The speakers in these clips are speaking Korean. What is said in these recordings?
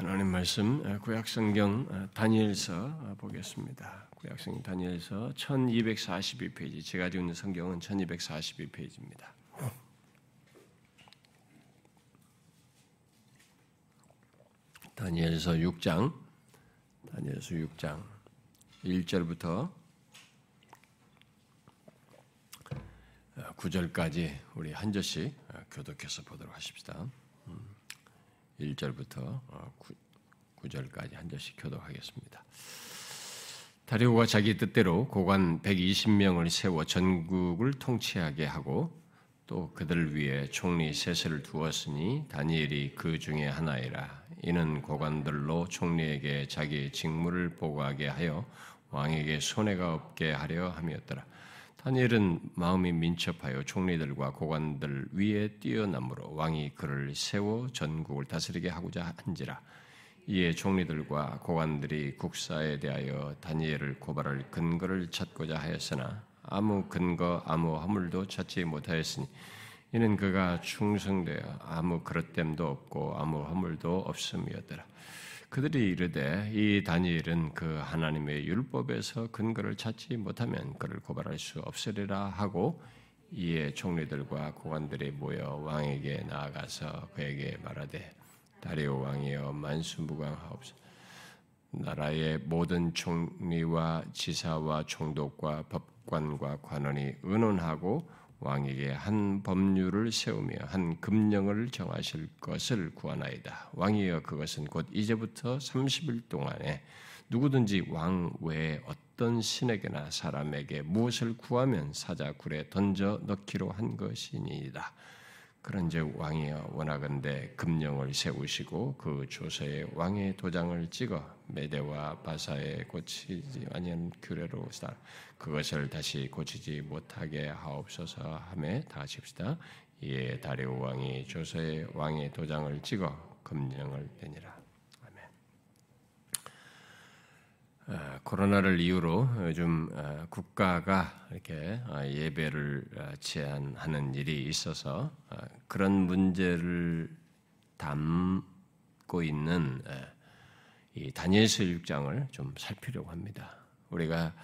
하나님 말씀 어, 구약성경 어, 다니엘서 어, 보겠습니다. 구약성경 다니엘서 1242페이지 제가 가지고 있는 성경은 1242페이지입니다. 다니엘서 6장 다니엘서 6장 1절부터 9절까지 우리 한 절씩 교독해서 보도록 하십시다. 1절부터 9절까지 어, 한 절씩 교독하겠습니다. 다리오가 자기 뜻대로 고관 120명을 세워 전국을 통치하게 하고 또 그들 위에 총리 셋을 두었으니 다니엘이 그 중에 하나이라. 이는 고관들로 총리에게 자기 직무를 보고하게 하여 왕에게 손해가 없게 하려 함이었더라. 다니엘은 마음이 민첩하여 총리들과 고관들 위에 뛰어남으로 왕이 그를 세워 전국을 다스리게 하고자 한지라. 이에 총리들과 고관들이 국사에 대하여 다니엘을 고발할 근거를 찾고자 하였으나 아무 근거 아무 허물도 찾지 못하였으니 이는 그가 충성되어 아무 그릇됨도 없고 아무 허물도 없음이었더라. 그들이 이르되 이 다니엘은 그 하나님의 율법에서 근거를 찾지 못하면 그를 고발할 수 없으리라 하고 이에 총리들과 고관들이 모여 왕에게 나아가서 그에게 말하되 다리오 왕이여 만수무강하옵소서 나라의 모든 총리와 지사와 총독과 법관과 관원이 의논하고 왕에게 한 법률을 세우며 한 금령을 정하실 것을 구하나이다. 왕이여 그것은 곧 이제부터 30일 동안에 누구든지 왕 외에 어떤 신에게나 사람에게 무엇을 구하면 사자굴에 던져 넣기로 한 것이니이다. 그런즉 왕이여 원하건대 금령을 세우시고 그 조서에 왕의 도장을 찍어 메대와 바사에 고치지 아니한 규례로 사 그것을 다시 고치지 못하게 하옵소서 하매 다 하십시다. 이에 다리오 왕이 조서에 왕의 도장을 찍어 금령을 내니라. 아, 코로나를 이유로 요즘 아, 국가가 이렇게 아, 예배를 제한하는 일이 있어서 그런 문제를 담고 있는 이 다니엘서 6장을 좀 살피려고 합니다. 우리가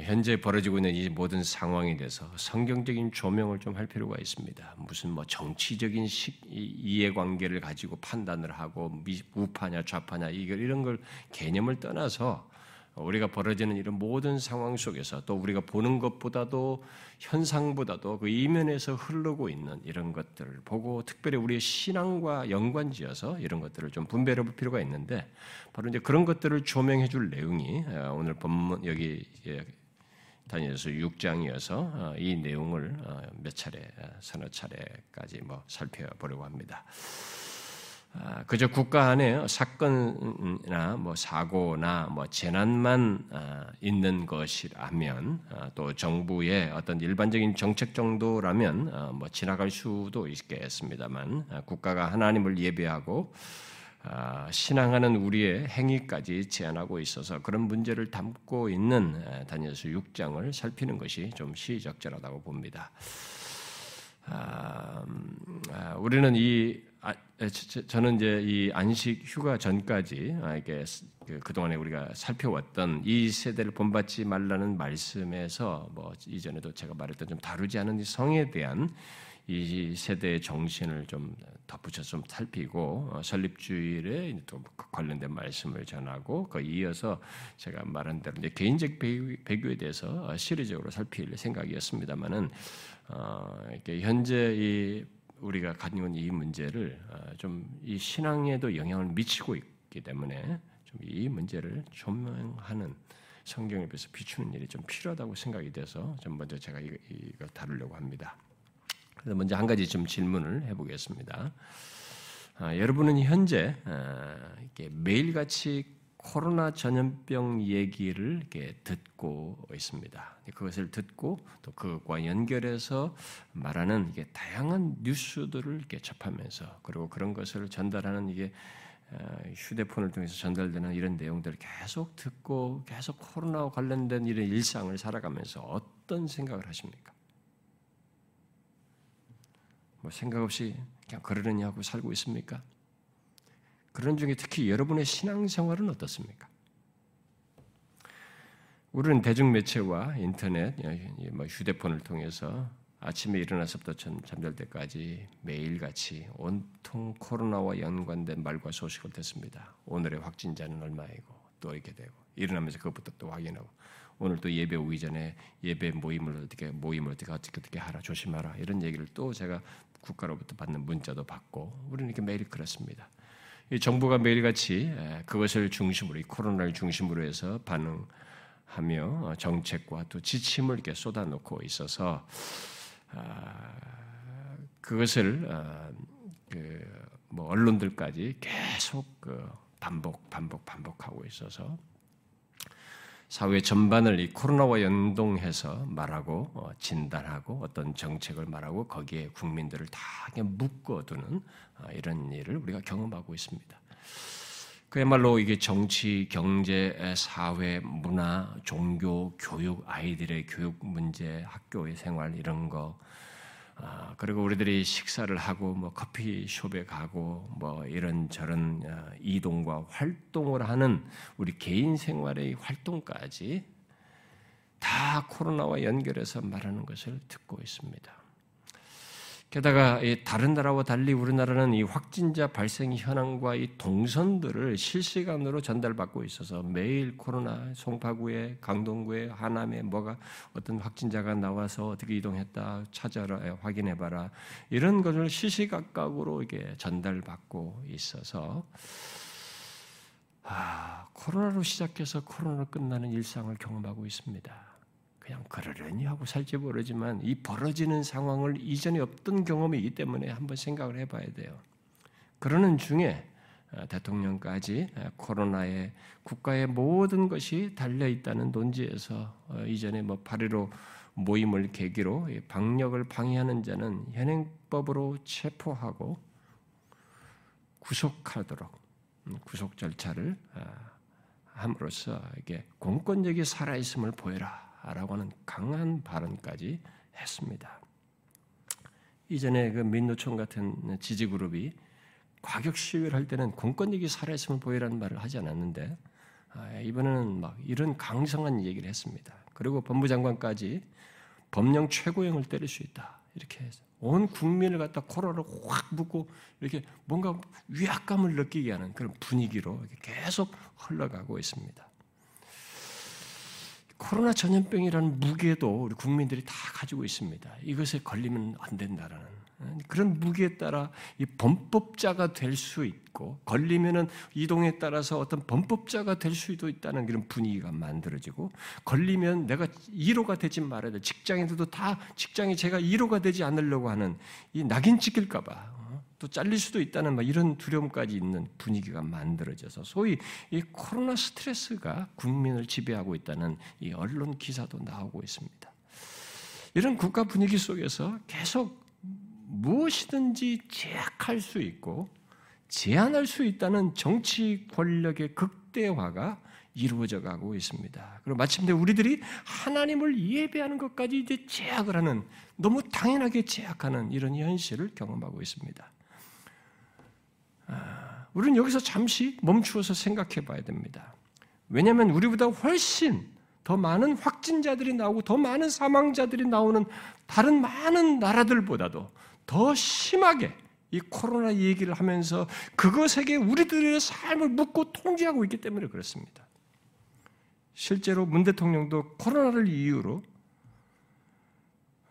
현재 벌어지고 있는 이 모든 상황에 대해서 성경적인 조명을 좀 할 필요가 있습니다. 무슨 뭐 정치적인 이해관계를 가지고 판단을 하고 우파냐 좌파냐 이런 걸 개념을 떠나서 우리가 벌어지는 이런 모든 상황 속에서 또 우리가 보는 것보다도 현상보다도 그 이면에서 흐르고 있는 이런 것들을 보고 특별히 우리의 신앙과 연관지어서 이런 것들을 좀 분별해 볼 필요가 있는데 바로 이제 그런 것들을 조명해 줄 내용이 어, 오늘 본문 여기 다니엘서 6장이어서 어, 이 내용을 어, 몇 차례 서너 차례까지 뭐 살펴보려고 합니다. 아, 그저 국가 안에 사건이나 뭐 사고나 뭐 재난만 아, 있는 것이라면 아, 또 정부의 어떤 일반적인 정책 정도라면 뭐 지나갈 수도 있겠습니다만 국가가 하나님을 예배하고 신앙하는 우리의 행위까지 제한하고 있어서 그런 문제를 담고 있는 다니엘서 6장을 살피는 것이 좀 시적절하다고 봅니다. 음, 우리는 이 아, 저는 이제 이 안식 휴가 전까지 아, 이게 그 그동안에 우리가 살펴왔던 이 세대를 본받지 말라는 말씀에서 뭐 이전에도 제가 말했던 좀 다루지 않은 성에 대한 이 세대의 정신을 좀 덧붙여서 좀 살피고 어, 설립주일에 또 관련된 말씀을 전하고 그 이어서 제가 말한 대로 이제 개인적 배교 에 대해서 어, 시리적으로 살필 생각이었습니다만은 어, 이렇게 현재 이 우리가 있는 이 문제를 어, 좀이 신앙에도 영향을 미치고 있기 때문에 좀 이 문제를 조명하는 성경에 비해서 비추는 일이 좀 필요하다고 생각이 돼서 좀 먼저 제가 이거 다루려고 합니다. 그래서 먼저 한 가지 좀 질문을 해보겠습니다. 아, 여러분은 현재 아, 매일같이 코로나 전염병 얘기를 이렇게 듣고 있습니다. 그것을 듣고 또 그것과 연결해서 말하는 이게 다양한 뉴스들을 이렇게 접하면서 그리고 그런 것을 전달하는 이게 어, 휴대폰을 통해서 전달되는 이런 내용들을 계속 듣고 계속 코로나와 관련된 이런 일상을 살아가면서 어떤 생각을 하십니까? 뭐 생각 없이 그냥 그러느냐고 살고 있습니까? 그런 중에 특히 여러분의 신앙생활은 어떻습니까? 우리는 대중매체와 인터넷, 뭐 휴대폰을 통해서 아침에 일어나서부터 잠잘 때까지 매일같이 온통 코로나와 연관된 말과 소식을 듣습니다. 오늘의 확진자는 얼마이고 또 이렇게 되고 일어나면서 그것부터 또 확인하고 오늘 또 예배 오기 전에 예배 모임을 어떻게 모임을 어떻게 어떻게 어떻게 하라 조심하라 이런 얘기를 또 제가 국가로부터 받는 문자도 받고 우리는 이렇게 매일 그렇습니다. 정부가 매일같이 그것을 중심으로 이 코로나를 중심으로 해서 반응하며 정책과 또 지침을 이렇게 쏟아놓고 있어서 아, 그것을 아, 그뭐 언론들까지 계속 그 반복 반복 반복하고 있어서 사회 전반을 이 코로나와 연동해서 말하고 어, 진단하고 어떤 정책을 말하고 거기에 국민들을 다 묶어두는 어, 이런 일을 우리가 경험하고 있습니다. 그야말로 이게 정치, 경제, 사회, 문화, 종교, 교육, 아이들의 교육 문제, 학교의 생활 이런 거 아, 그리고 우리들이 식사를 하고 뭐 커피숍에 가고 뭐 이런 저런 어, 이동과 활동을 하는 우리 개인 생활의 활동까지 다 코로나와 연결해서 말하는 것을 듣고 있습니다. 게다가 다른 나라와 달리 우리나라는 이 확진자 발생 현황과 이 동선들을 실시간으로 전달받고 있어서 매일 코로나 송파구에 강동구에 하남에 뭐가 어떤 확진자가 나와서 어떻게 이동했다 찾아라 예, 확인해봐라 이런 것을 시시각각으로 이게 전달받고 있어서 아, 코로나로 시작해서 코로나로 끝나는 일상을 경험하고 있습니다. 그냥 그러려니 하고 살지 모르지만 이 벌어지는 상황을 이전에 없던 경험이기 때문에 한번 생각을 해봐야 돼요. 그러는 중에 아, 대통령까지 아, 코로나에 국가의 모든 것이 달려 있다는 논지에서 어, 이전에 뭐8.15 모임을 계기로 방역을 방해하는 자는 현행법으로 체포하고 구속하도록 음, 구속 절차를 아, 함으로써 이게 공권력이 살아있음을 보여라 라고 하는 강한 발언까지 했습니다. 이전에 그 민노총 같은 지지 그룹이 과격 시위를 할 때는 공권력이 살아있음을 보이라는 말을 하지 않았는데 아, 이번에는 막 이런 강성한 얘기를 했습니다. 그리고 법무장관까지 법령 최고형을 때릴 수 있다 이렇게 해서 온 국민을 갖다 코로나로 확 묶고 이렇게 뭔가 위압감을 느끼게 하는 그런 분위기로 계속 흘러가고 있습니다. 코로나 전염병이라는 무게도 우리 국민들이 다 가지고 있습니다. 이것에 걸리면 안 된다라는 그런 무게에 따라 이 범법자가 될 수 있고 걸리면은 이동에 따라서 어떤 범법자가 될 수도 있다는 그런 분위기가 만들어지고 걸리면 내가 1호가 되지 말아야 돼. 직장에서도 다 직장에 제가 1호가 되지 않으려고 하는 이 낙인 찍힐까봐 또 잘릴 수도 있다는 막 이런 두려움까지 있는 분위기가 만들어져서 소위 이 코로나 스트레스가 국민을 지배하고 있다는 이 언론 기사도 나오고 있습니다. 이런 국가 분위기 속에서 계속 무엇이든지 제약할 수 있고 제한할 수 있다는 정치 권력의 극대화가 이루어져 가고 있습니다. 그리고 마침내 우리들이 하나님을 예배하는 것까지 이제 제약을 하는 너무 당연하게 제약하는 이런 현실을 경험하고 있습니다. 아, 우리는 여기서 잠시 멈추어서 생각해 봐야 됩니다. 왜냐하면 우리보다 훨씬 더 많은 확진자들이 나오고 더 많은 사망자들이 나오는 다른 많은 나라들보다도 더 심하게 이 코로나 얘기를 하면서 그것에게 우리들의 삶을 묻고 통제하고 있기 때문에 그렇습니다. 실제로 문 대통령도 코로나를 이유로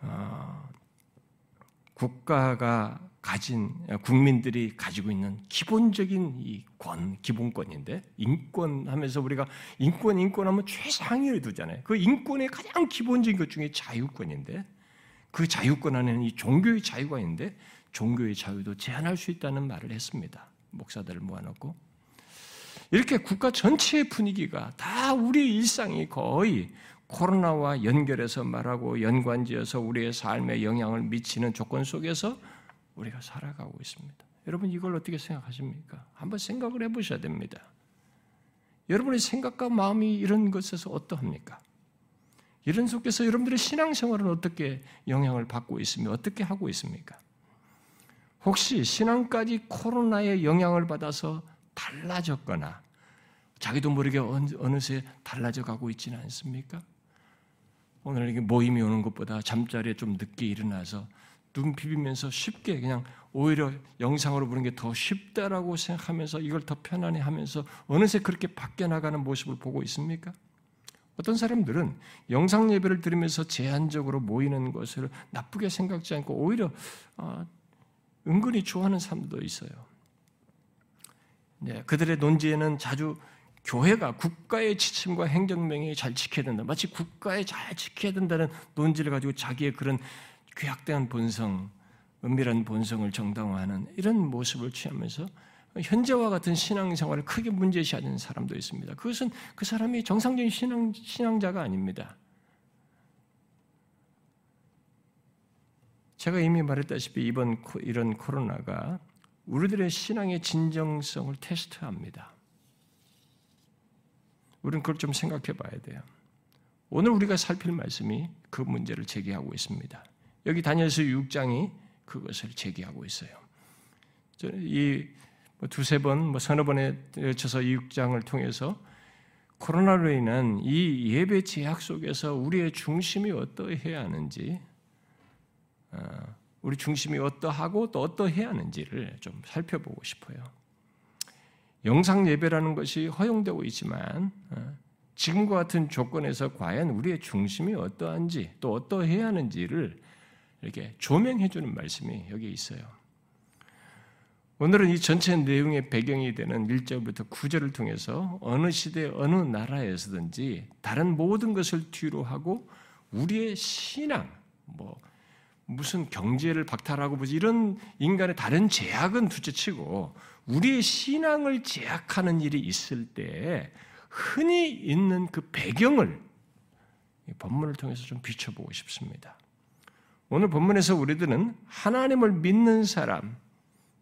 어, 국가가 가진 국민들이 가지고 있는 기본적인 이 권, 기본권인데 인권 하면서 우리가 인권 인권 하면 최상위를 두잖아요. 그 인권의 가장 기본적인 것 중에 자유권인데 그 자유권 안에는 이 종교의 자유가 있는데 종교의 자유도 제한할 수 있다는 말을 했습니다. 목사들을 모아놓고 이렇게 국가 전체의 분위기가 다 우리의 일상이 거의 코로나와 연결해서 말하고 연관지어서 우리의 삶에 영향을 미치는 조건 속에서 우리가 살아가고 있습니다. 여러분 이걸 어떻게 생각하십니까? 한번 생각을 해보셔야 됩니다. 여러분의 생각과 마음이 이런 것에서 어떠합니까? 이런 속에서 여러분들의 신앙생활은 어떻게 영향을 받고 있으며 어떻게 하고 있습니까? 혹시 신앙까지 코로나의 영향을 받아서 달라졌거나 자기도 모르게 어느새 달라져 가고 있지는 않습니까? 오늘 이게 모임이 오는 것보다 잠자리에 좀 늦게 일어나서 눈 비비면서 쉽게 그냥 오히려 영상으로 보는 게 더 쉽다라고 생각하면서 이걸 더 편안해 하면서 어느새 그렇게 바뀌어 나가는 모습을 보고 있습니까? 어떤 사람들은 영상 예배를 들으면서 제한적으로 모이는 것을 나쁘게 생각지 않고 오히려 어, 은근히 좋아하는 사람도 있어요. 네, 그들의 논지에는 자주 교회가 국가의 지침과 행정명령이 잘 지켜야 된다. 마치 국가에 잘 지켜야 된다는 논지를 가지고 자기의 그런 괴악된 본성, 은밀한 본성을 정당화하는 이런 모습을 취하면서 현재와 같은 신앙생활을 크게 문제시하는 사람도 있습니다. 그것은 그 사람이 정상적인 신앙, 신앙자가 아닙니다. 제가 이미 말했다시피 이번 이런 코로나가 우리들의 신앙의 진정성을 테스트합니다. 우리는 그걸 좀 생각해 봐야 돼요. 오늘 우리가 살필 말씀이 그 문제를 제기하고 있습니다. 여기 다니엘서 6장이 그것을 제기하고 있어요. 이뭐 두세 번, 뭐 서너 번에 걸쳐서 이 6장을 통해서 코로나로 인한 이 예배 제약 속에서 우리의 중심이 어떠해야 하는지, 어, 우리 중심이 어떠하고 또 어떠해야 하는지를 좀 살펴보고 싶어요. 영상 예배라는 것이 허용되고 있지만 어, 지금과 같은 조건에서 과연 우리의 중심이 어떠한지 또 어떠해야 하는지를 이렇게 조명해 주는 말씀이 여기 있어요. 오늘은 이 전체 내용의 배경이 되는 1절부터 9절을 통해서 어느 시대 어느 나라에서든지 다른 모든 것을 뒤로 하고 우리의 신앙 뭐 무슨 경제를 박탈하고 뭐지 이런 인간의 다른 제약은 둘째치고 우리의 신앙을 제약하는 일이 있을 때 흔히 있는 그 배경을 본문을 통해서 좀 비춰보고 싶습니다. 오늘 본문에서 우리들은 하나님을 믿는 사람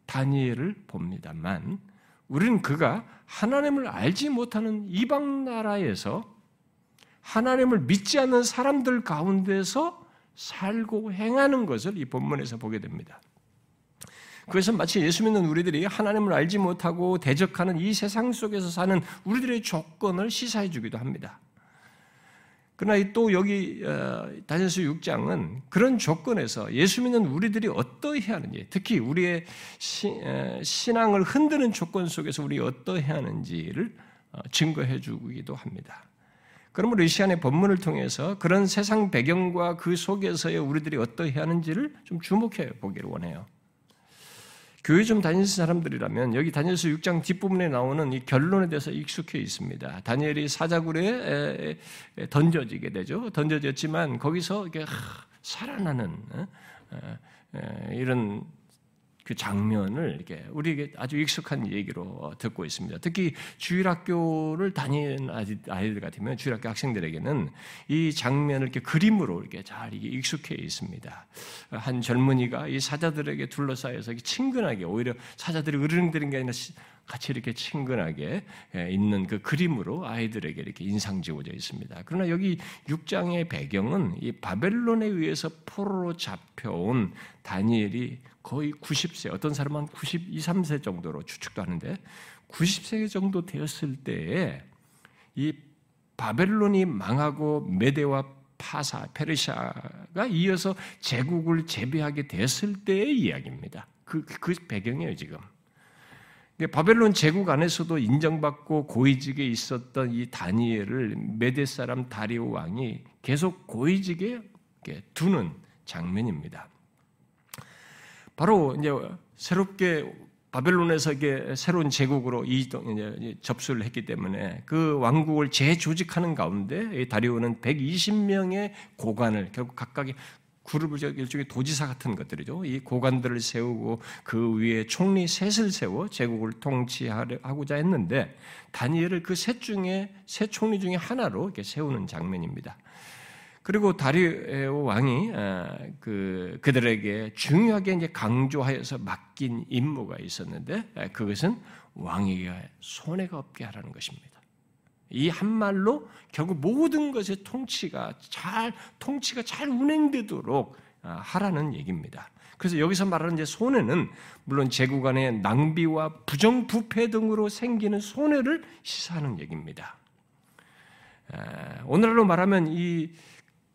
다니엘을 봅니다만 우리는 그가 하나님을 알지 못하는 이방 나라에서 하나님을 믿지 않는 사람들 가운데서 살고 행하는 것을 이 본문에서 보게 됩니다. 그래서 마치 예수 믿는 우리들이 하나님을 알지 못하고 대적하는 이 세상 속에서 사는 우리들의 조건을 시사해 주기도 합니다. 그러나 또 여기 어, 다니엘서 6장은 그런 조건에서 예수 믿는 우리들이 어떠해야 하는지, 특히 우리의 신앙을 흔드는 조건 속에서 우리 어떠해야 하는지를 어, 증거해 주기도 합니다. 그러므로 이 시간에 본문을 통해서 그런 세상 배경과 그 속에서의 우리들이 어떠해야 하는지를 좀 주목해 보기를 원해요. 교회 좀 다니는 사람들이라면 여기 다니엘서 6장 뒷부분에 나오는 이 결론에 대해서 익숙해 있습니다. 다니엘이 사자굴에 던져지게 되죠. 던져졌지만 거기서 이게 살아나는 이런 그 장면을 이렇게 우리에게 아주 익숙한 얘기로 듣고 있습니다. 특히 주일학교를 다니는 아이들 같으면 주일학교 학생들에게는 이 장면을 이렇게 그림으로 이렇게 잘 이게 익숙해 있습니다. 한 젊은이가 이 사자들에게 둘러싸여서 친근하게 오히려 사자들이 으르렁대는 게 아니라 같이 이렇게 친근하게 예, 있는 그 그림으로 아이들에게 이렇게 인상 지어져 있습니다. 그러나 여기 6장의 배경은 이 바벨론에 의해서 포로로 잡혀온 다니엘이 거의 90세, 어떤 사람은 92, 3세 정도로 추측도 하는데 90세 정도 되었을 때에 이 바벨론이 망하고 메데와 파사, 페르시아가 이어서 제국을 재배하게 됐을 때의 이야기입니다. 그, 그 배경이에요, 지금. 바벨론 제국 안에서도 인정받고 고위직에 있었던 이 다니엘을 메데 사람 다리오 왕이 계속 고위직에 두는 장면입니다. 바로 이제 새롭게 바벨론에서 이게 새로운 제국으로 이동, 이제 접수를 했기 때문에 그 왕국을 재조직하는 가운데 다리오는 120명의 고관을 결국 각각의 그룹을 일종의 도지사 같은 것들이죠. 이 고관들을 세우고 그 위에 총리 셋을 세워 제국을 통치하고자 했는데 다니엘을 그 셋 중에 세 총리 중에 하나로 이렇게 세우는 장면입니다. 그리고 다리오 왕이 아, 그 그들에게 중요하게 이제 강조하여서 맡긴 임무가 있었는데 아, 그것은 왕에게 손해가 없게 하라는 것입니다. 이 한 말로 결국 모든 것의 통치가 잘 통치가 잘 운행되도록 아, 하라는 얘기입니다. 그래서 여기서 말하는 이제 손해는 물론 재구간의 낭비와 부정부패 등으로 생기는 손해를 시사하는 얘기입니다. 오늘날로 말하면 이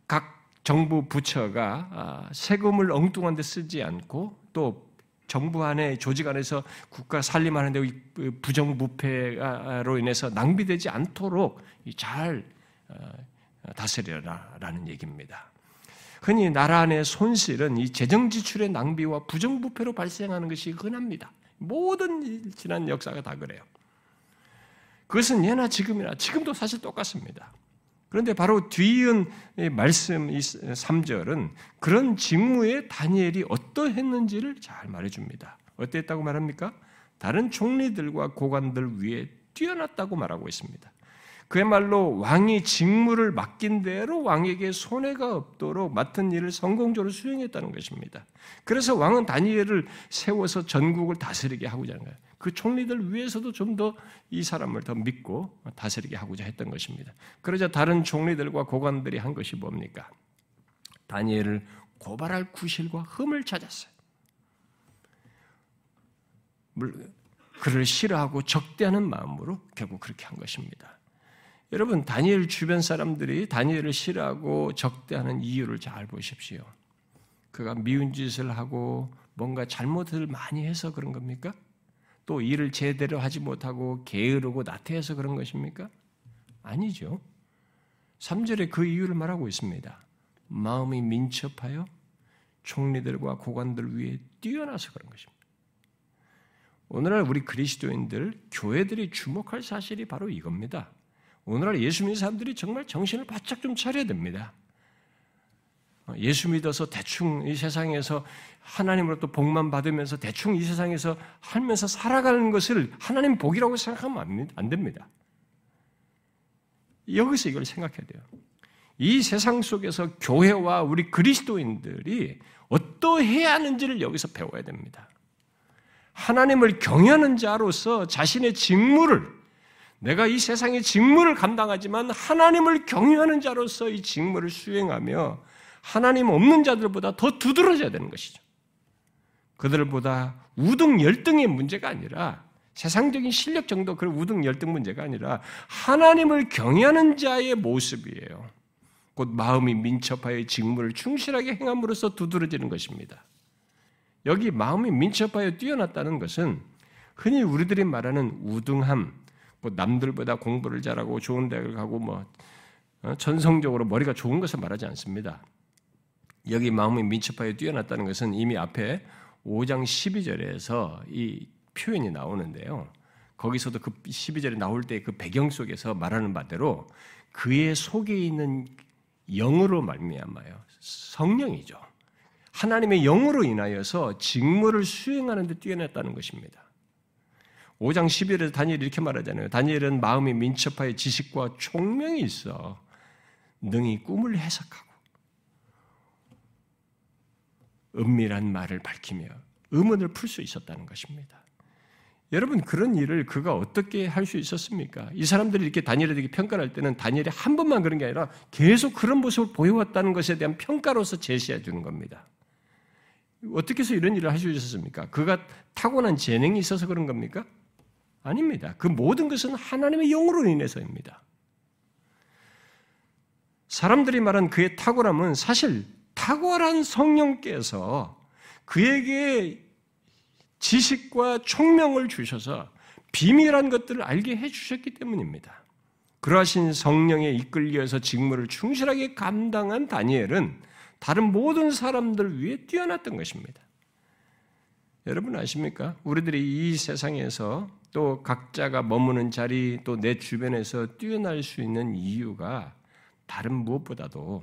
각 정부 부처가 아, 세금을 엉뚱한 데 쓰지 않고 또 정부 안에 조직 안에서 국가 살림하는데 부정부패로 인해서 낭비되지 않도록 잘 어, 다스려라라는 얘기입니다. 흔히 나라 안의 손실은 이 재정 지출의 낭비와 부정부패로 발생하는 것이 흔합니다. 모든 지난 역사가 다 그래요. 그것은 예나 지금이나 지금도 사실 똑같습니다. 그런데 바로 뒤이은 말씀 이 3절은 그런 직무에 다니엘이 어떠했는지를 잘 말해줍니다. 어땠다고 말합니까? 다른 총리들과 고관들 위에 뛰어났다고 말하고 있습니다. 그야말로 왕이 직무를 맡긴 대로 왕에게 손해가 없도록 맡은 일을 성공적으로 수행했다는 것입니다. 그래서 왕은 다니엘을 세워서 전국을 다스리게 하고자 하는 거예요. 그 총리들 위해서도 좀 더 이 사람을 더 믿고 다스리게 하고자 했던 것입니다. 그러자 다른 총리들과 고관들이 한 것이 뭡니까? 다니엘을 고발할 구실과 흠을 찾았어요. 그를 싫어하고 적대하는 마음으로 결국 그렇게 한 것입니다. 여러분 다니엘 주변 사람들이 다니엘을 싫어하고 적대하는 이유를 잘 보십시오. 그가 미운 짓을 하고 뭔가 잘못을 많이 해서 그런 겁니까? 또 일을 제대로 하지 못하고 게으르고 나태해서 그런 것입니까? 아니죠. 3절에 그 이유를 말하고 있습니다. 마음이 민첩하여 총리들과 고관들 위에 뛰어나서 그런 것입니다. 오늘날 우리 그리스도인들, 교회들이 주목할 사실이 바로 이겁니다. 오늘날 예수 믿는 사람들이 정말 정신을 바짝 좀 차려야 됩니다. 예수 믿어서 대충 이 세상에서 하나님으로부터 복만 받으면서 대충 이 세상에서 하면서 살아가는 것을 하나님 복이라고 생각하면 안 됩니다. 여기서 이걸 생각해야 돼요. 이 세상 속에서 교회와 우리 그리스도인들이 어떠해야 하는지를 여기서 배워야 됩니다. 하나님을 경외하는 자로서 자신의 직무를 내가 이 세상의 직무를 감당하지만 하나님을 경외하는 자로서 이 직무를 수행하며 하나님 없는 자들보다 더 두드러져야 되는 것이죠. 그들보다 우등 열등의 문제가 아니라 세상적인 실력 정도 그런 우등 열등 문제가 아니라 하나님을 경외하는 자의 모습이에요. 곧 마음이 민첩하여 직무를 충실하게 행함으로써 두드러지는 것입니다. 여기 마음이 민첩하여 뛰어났다는 것은 흔히 우리들이 말하는 우등함, 뭐 남들보다 공부를 잘하고 좋은 대학을 가고 뭐 어, 전성적으로 머리가 좋은 것을 말하지 않습니다. 여기 마음이 민첩하여 뛰어났다는 것은 이미 앞에 5장 12절에서 이 표현이 나오는데요. 거기서도 그 12절에 나올 때 그 배경 속에서 말하는 바대로 그의 속에 있는 영으로 말미암아요. 성령이죠. 하나님의 영으로 인하여서 직무를 수행하는 데 뛰어났다는 것입니다. 5장 11절에서 다니엘이 이렇게 말하잖아요. 다니엘은 마음이 민첩하여 지식과 총명이 있어 능히 꿈을 해석하고 은밀한 말을 밝히며 의문을 풀 수 있었다는 것입니다. 여러분 그런 일을 그가 어떻게 할 수 있었습니까? 이 사람들이 이렇게 다니엘에게 평가를 할 때는 다니엘이 한 번만 그런 게 아니라 계속 그런 모습을 보여왔다는 것에 대한 평가로서 제시해 주는 겁니다. 어떻게 해서 이런 일을 할 수 있었습니까? 그가 타고난 재능이 있어서 그런 겁니까? 아닙니다. 그 모든 것은 하나님의 영으로 인해서입니다. 사람들이 말한 그의 탁월함은 사실 탁월한 성령께서 그에게 지식과 총명을 주셔서 비밀한 것들을 알게 해주셨기 때문입니다. 그러하신 성령에 이끌려서 직무를 충실하게 감당한 다니엘은 다른 모든 사람들 위해 뛰어났던 것입니다. 여러분 아십니까? 우리들이 이 세상에서 또 각자가 머무는 자리 또 내 주변에서 뛰어날 수 있는 이유가 다른 무엇보다도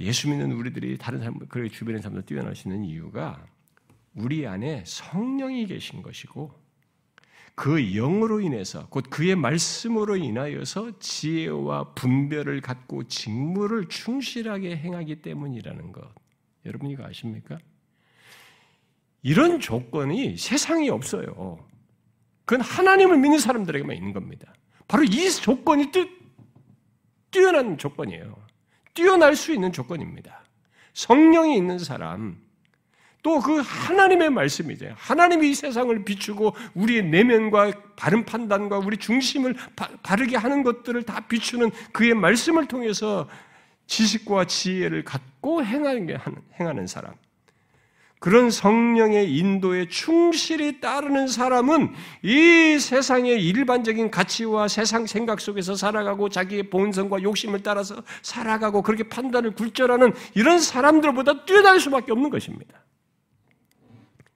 예수 믿는 우리들이 다른 사람, 그 주변의 사람들 뛰어날 수 있는 이유가 우리 안에 성령이 계신 것이고 그 영으로 인해서 곧 그의 말씀으로 인하여서 지혜와 분별을 갖고 직무를 충실하게 행하기 때문이라는 것. 여러분 이거 아십니까? 이런 조건이 세상에 없어요. 그건 하나님을 믿는 사람들에게만 있는 겁니다. 바로 이 조건이 뛰어난 조건이에요. 뛰어날 수 있는 조건입니다. 성령이 있는 사람, 또 그 하나님의 말씀이죠. 하나님이 이 세상을 비추고 우리의 내면과 바른 판단과 우리 중심을 바, 르게 하는 것들을 다 비추는 그의 말씀을 통해서 지식과 지혜를 갖고 행하는, 행하는 사람. 그런 성령의 인도에 충실히 따르는 사람은 이 세상의 일반적인 가치와 세상 생각 속에서 살아가고 자기의 본성과 욕심을 따라서 살아가고 그렇게 판단을 굴절하는 이런 사람들보다 뛰어날 수밖에 없는 것입니다.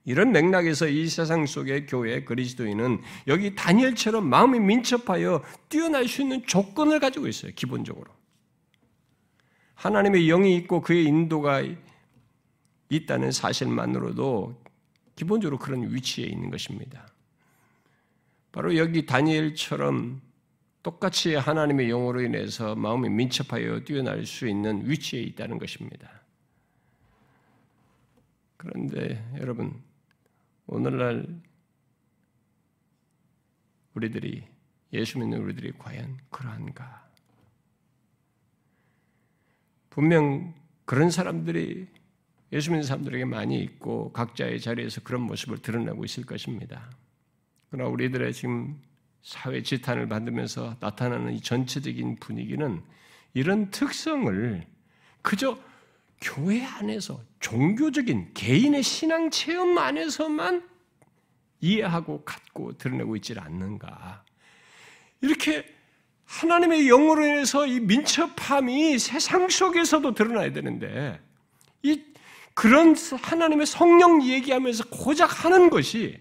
이런 맥락에서 이 세상 속의 교회 그리스도인은 여기 다니엘처럼 마음이 민첩하여 뛰어날 수 있는 조건을 가지고 있어요. 기본적으로. 하나님의 영이 있고 그의 인도가 있다는 사실만으로도 기본적으로 그런 위치에 있는 것입니다. 바로 여기 다니엘처럼 똑같이 하나님의 영으로 인해서 마음이 민첩하여 뛰어날 수 있는 위치에 있다는 것입니다. 그런데 여러분, 오늘날 우리들이 예수 믿는 우리들이 과연 그러한가? 분명 그런 사람들이 예수 믿는 사람들에게 많이 있고 각자의 자리에서 그런 모습을 드러내고 있을 것입니다. 그러나 우리들의 지금 사회 지탄을 받으면서 나타나는 이 전체적인 분위기는 이런 특성을 그저 교회 안에서 종교적인 개인의 신앙 체험 안에서만 이해하고 갖고 드러내고 있지 않는가. 이렇게 하나님의 영으로 인해서 이 민첩함이 세상 속에서도 드러나야 되는데, 이 그런 하나님의 성령 얘기하면서 고작 하는 것이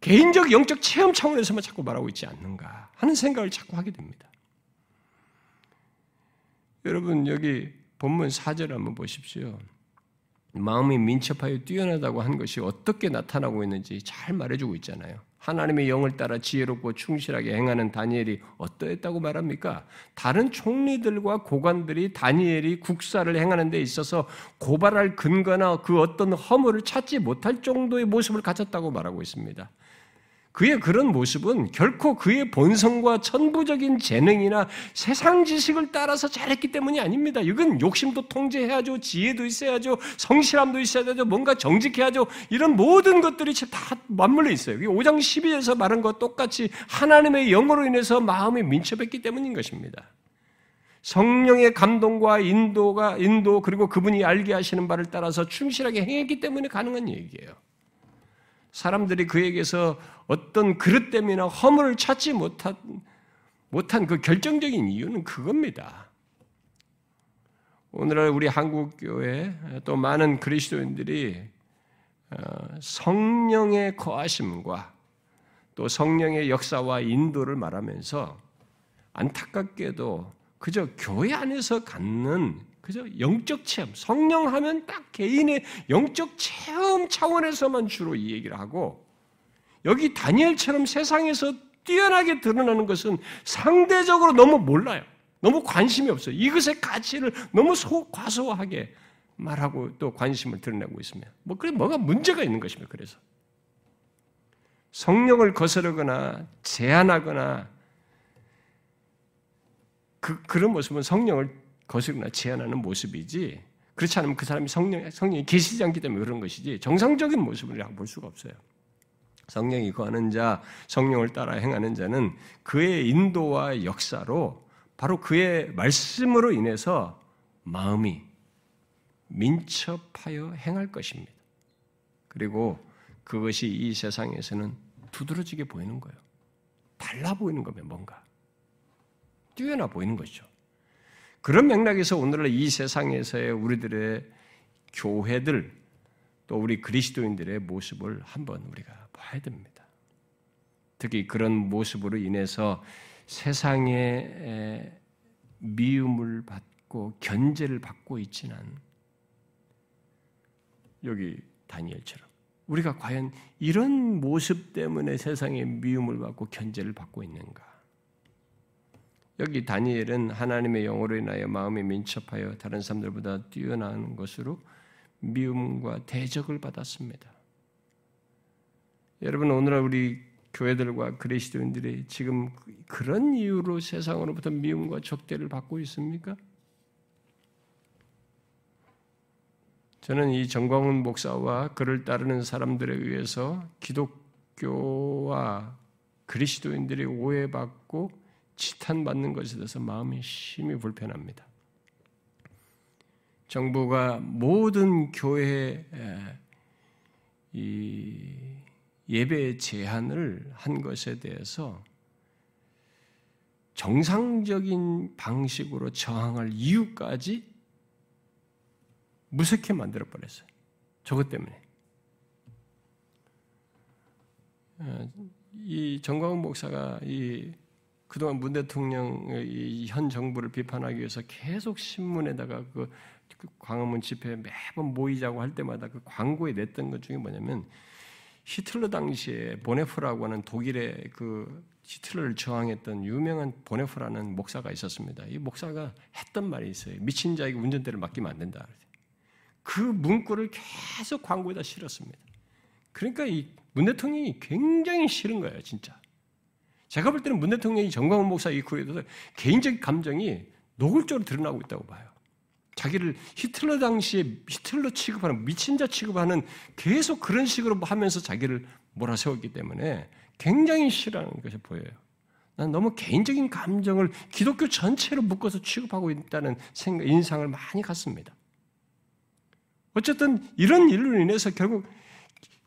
개인적 영적 체험 차원에서만 자꾸 말하고 있지 않는가 하는 생각을 자꾸 하게 됩니다. 여러분 여기 본문 4절 한번 보십시오. 마음이 민첩하여 뛰어나다고 한 것이 어떻게 나타나고 있는지 잘 말해주고 있잖아요. 하나님의 영을 따라 지혜롭고 충실하게 행하는 다니엘이 어떠했다고 말합니까? 다른 총리들과 고관들이 다니엘이 국사를 행하는 데 있어서 고발할 근거나 그 어떤 허물을 찾지 못할 정도의 모습을 가졌다고 말하고 있습니다. 그의 그런 모습은 결코 그의 본성과 천부적인 재능이나 세상 지식을 따라서 잘했기 때문이 아닙니다. 이건 욕심도 통제해야죠. 지혜도 있어야죠. 성실함도 있어야죠. 뭔가 정직해야죠. 이런 모든 것들이 다 맞물려 있어요. 5장 12에서 말한 것 똑같이 하나님의 영으로 인해서 마음이 민첩했기 때문인 것입니다. 성령의 감동과 인도가 인도 그리고 그분이 알게 하시는 바를 따라서 충실하게 행했기 때문에 가능한 얘기예요. 사람들이 그에게서 어떤 그릇 때문이나 허물을 찾지 못한, 못한 그 결정적인 이유는 그겁니다. 오늘날 우리 한국교회 또 많은 그리스도인들이 어, 성령의 거하심과 또 성령의 역사와 인도를 말하면서 안타깝게도 그저 교회 안에서 갖는 그죠? 영적 체험. 성령 하면 딱 개인의 영적 체험 차원에서만 주로 이 얘기를 하고 여기 다니엘처럼 세상에서 뛰어나게 드러나는 것은 상대적으로 너무 몰라요. 너무 관심이 없어요. 이것의 가치를 너무 소, 과소하게 말하고 또 관심을 드러내고 있습니다. 뭐, 그래, 뭐가 문제가 있는 것입니다. 그래서. 성령을 거스르거나 제한하거나 그, 그런 모습은 성령을 거스르나 제한하는 모습이지 그렇지 않으면 그 사람이 성령, 성령이 계시지 않기 때문에 그런 것이지 정상적인 모습을 볼 수가 없어요. 성령이 거하는 자, 성령을 따라 행하는 자는 그의 인도와 역사로 바로 그의 말씀으로 인해서 마음이 민첩하여 행할 것입니다. 그리고 그것이 이 세상에서는 두드러지게 보이는 거예요. 달라 보이는 거면 뭔가. 뛰어나 보이는 것이죠. 그런 맥락에서 오늘날 이 세상에서의 우리들의 교회들 또 우리 그리스도인들의 모습을 한번 우리가 봐야 됩니다. 특히 그런 모습으로 인해서 세상에 미움을 받고 견제를 받고 있지는 여기 다니엘처럼 우리가 과연 이런 모습 때문에 세상에 미움을 받고 견제를 받고 있는가? 여기 다니엘은 하나님의 영으로 인하여 마음이 민첩하여 다른 사람들보다 뛰어난 것으로 미움과 대적을 받았습니다. 여러분 오늘 우리 교회들과 그리스도인들이 지금 그런 이유로 세상으로부터 미움과 적대를 받고 있습니까? 저는 이 정광훈 목사와 그를 따르는 사람들에 의해서 기독교와 그리스도인들이 오해받고 지탄받는 것에 대해서 마음이 심히 불편합니다. 정부가 모든 교회 이 예배 제한을 한 것에 대해서 정상적인 방식으로 저항할 이유까지 무섭게 만들어 버렸어요. 저것 때문에. 이 정광훈 목사가 이 그동안 문 대통령의 현 정부를 비판하기 위해서 계속 신문에다가 그 광화문 집회 매번 모이자고 할 때마다 그 광고에 냈던 것 중에 뭐냐면 히틀러 당시에 보네프라고 하는 독일의 그 히틀러를 저항했던 유명한 보네프라는 목사가 있었습니다. 이 목사가 했던 말이 있어요. 미친 자에게 운전대를 맡기면 안 된다. 그 문구를 계속 광고에다 실었습니다. 그러니까 이 문 대통령이 굉장히 싫은 거예요, 진짜. 제가 볼 때는 문 대통령이 정광훈 목사 이 구에 대해서 개인적 감정이 노골적으로 드러나고 있다고 봐요. 자기를 히틀러 당시에 히틀러 취급하는 미친 자 취급하는 계속 그런 식으로 하면서 자기를 몰아세웠기 때문에 굉장히 싫어하는 것이 보여요. 난 너무 개인적인 감정을 기독교 전체로 묶어서 취급하고 있다는 생각, 인상을 많이 갖습니다. 어쨌든 이런 일로 인해서 결국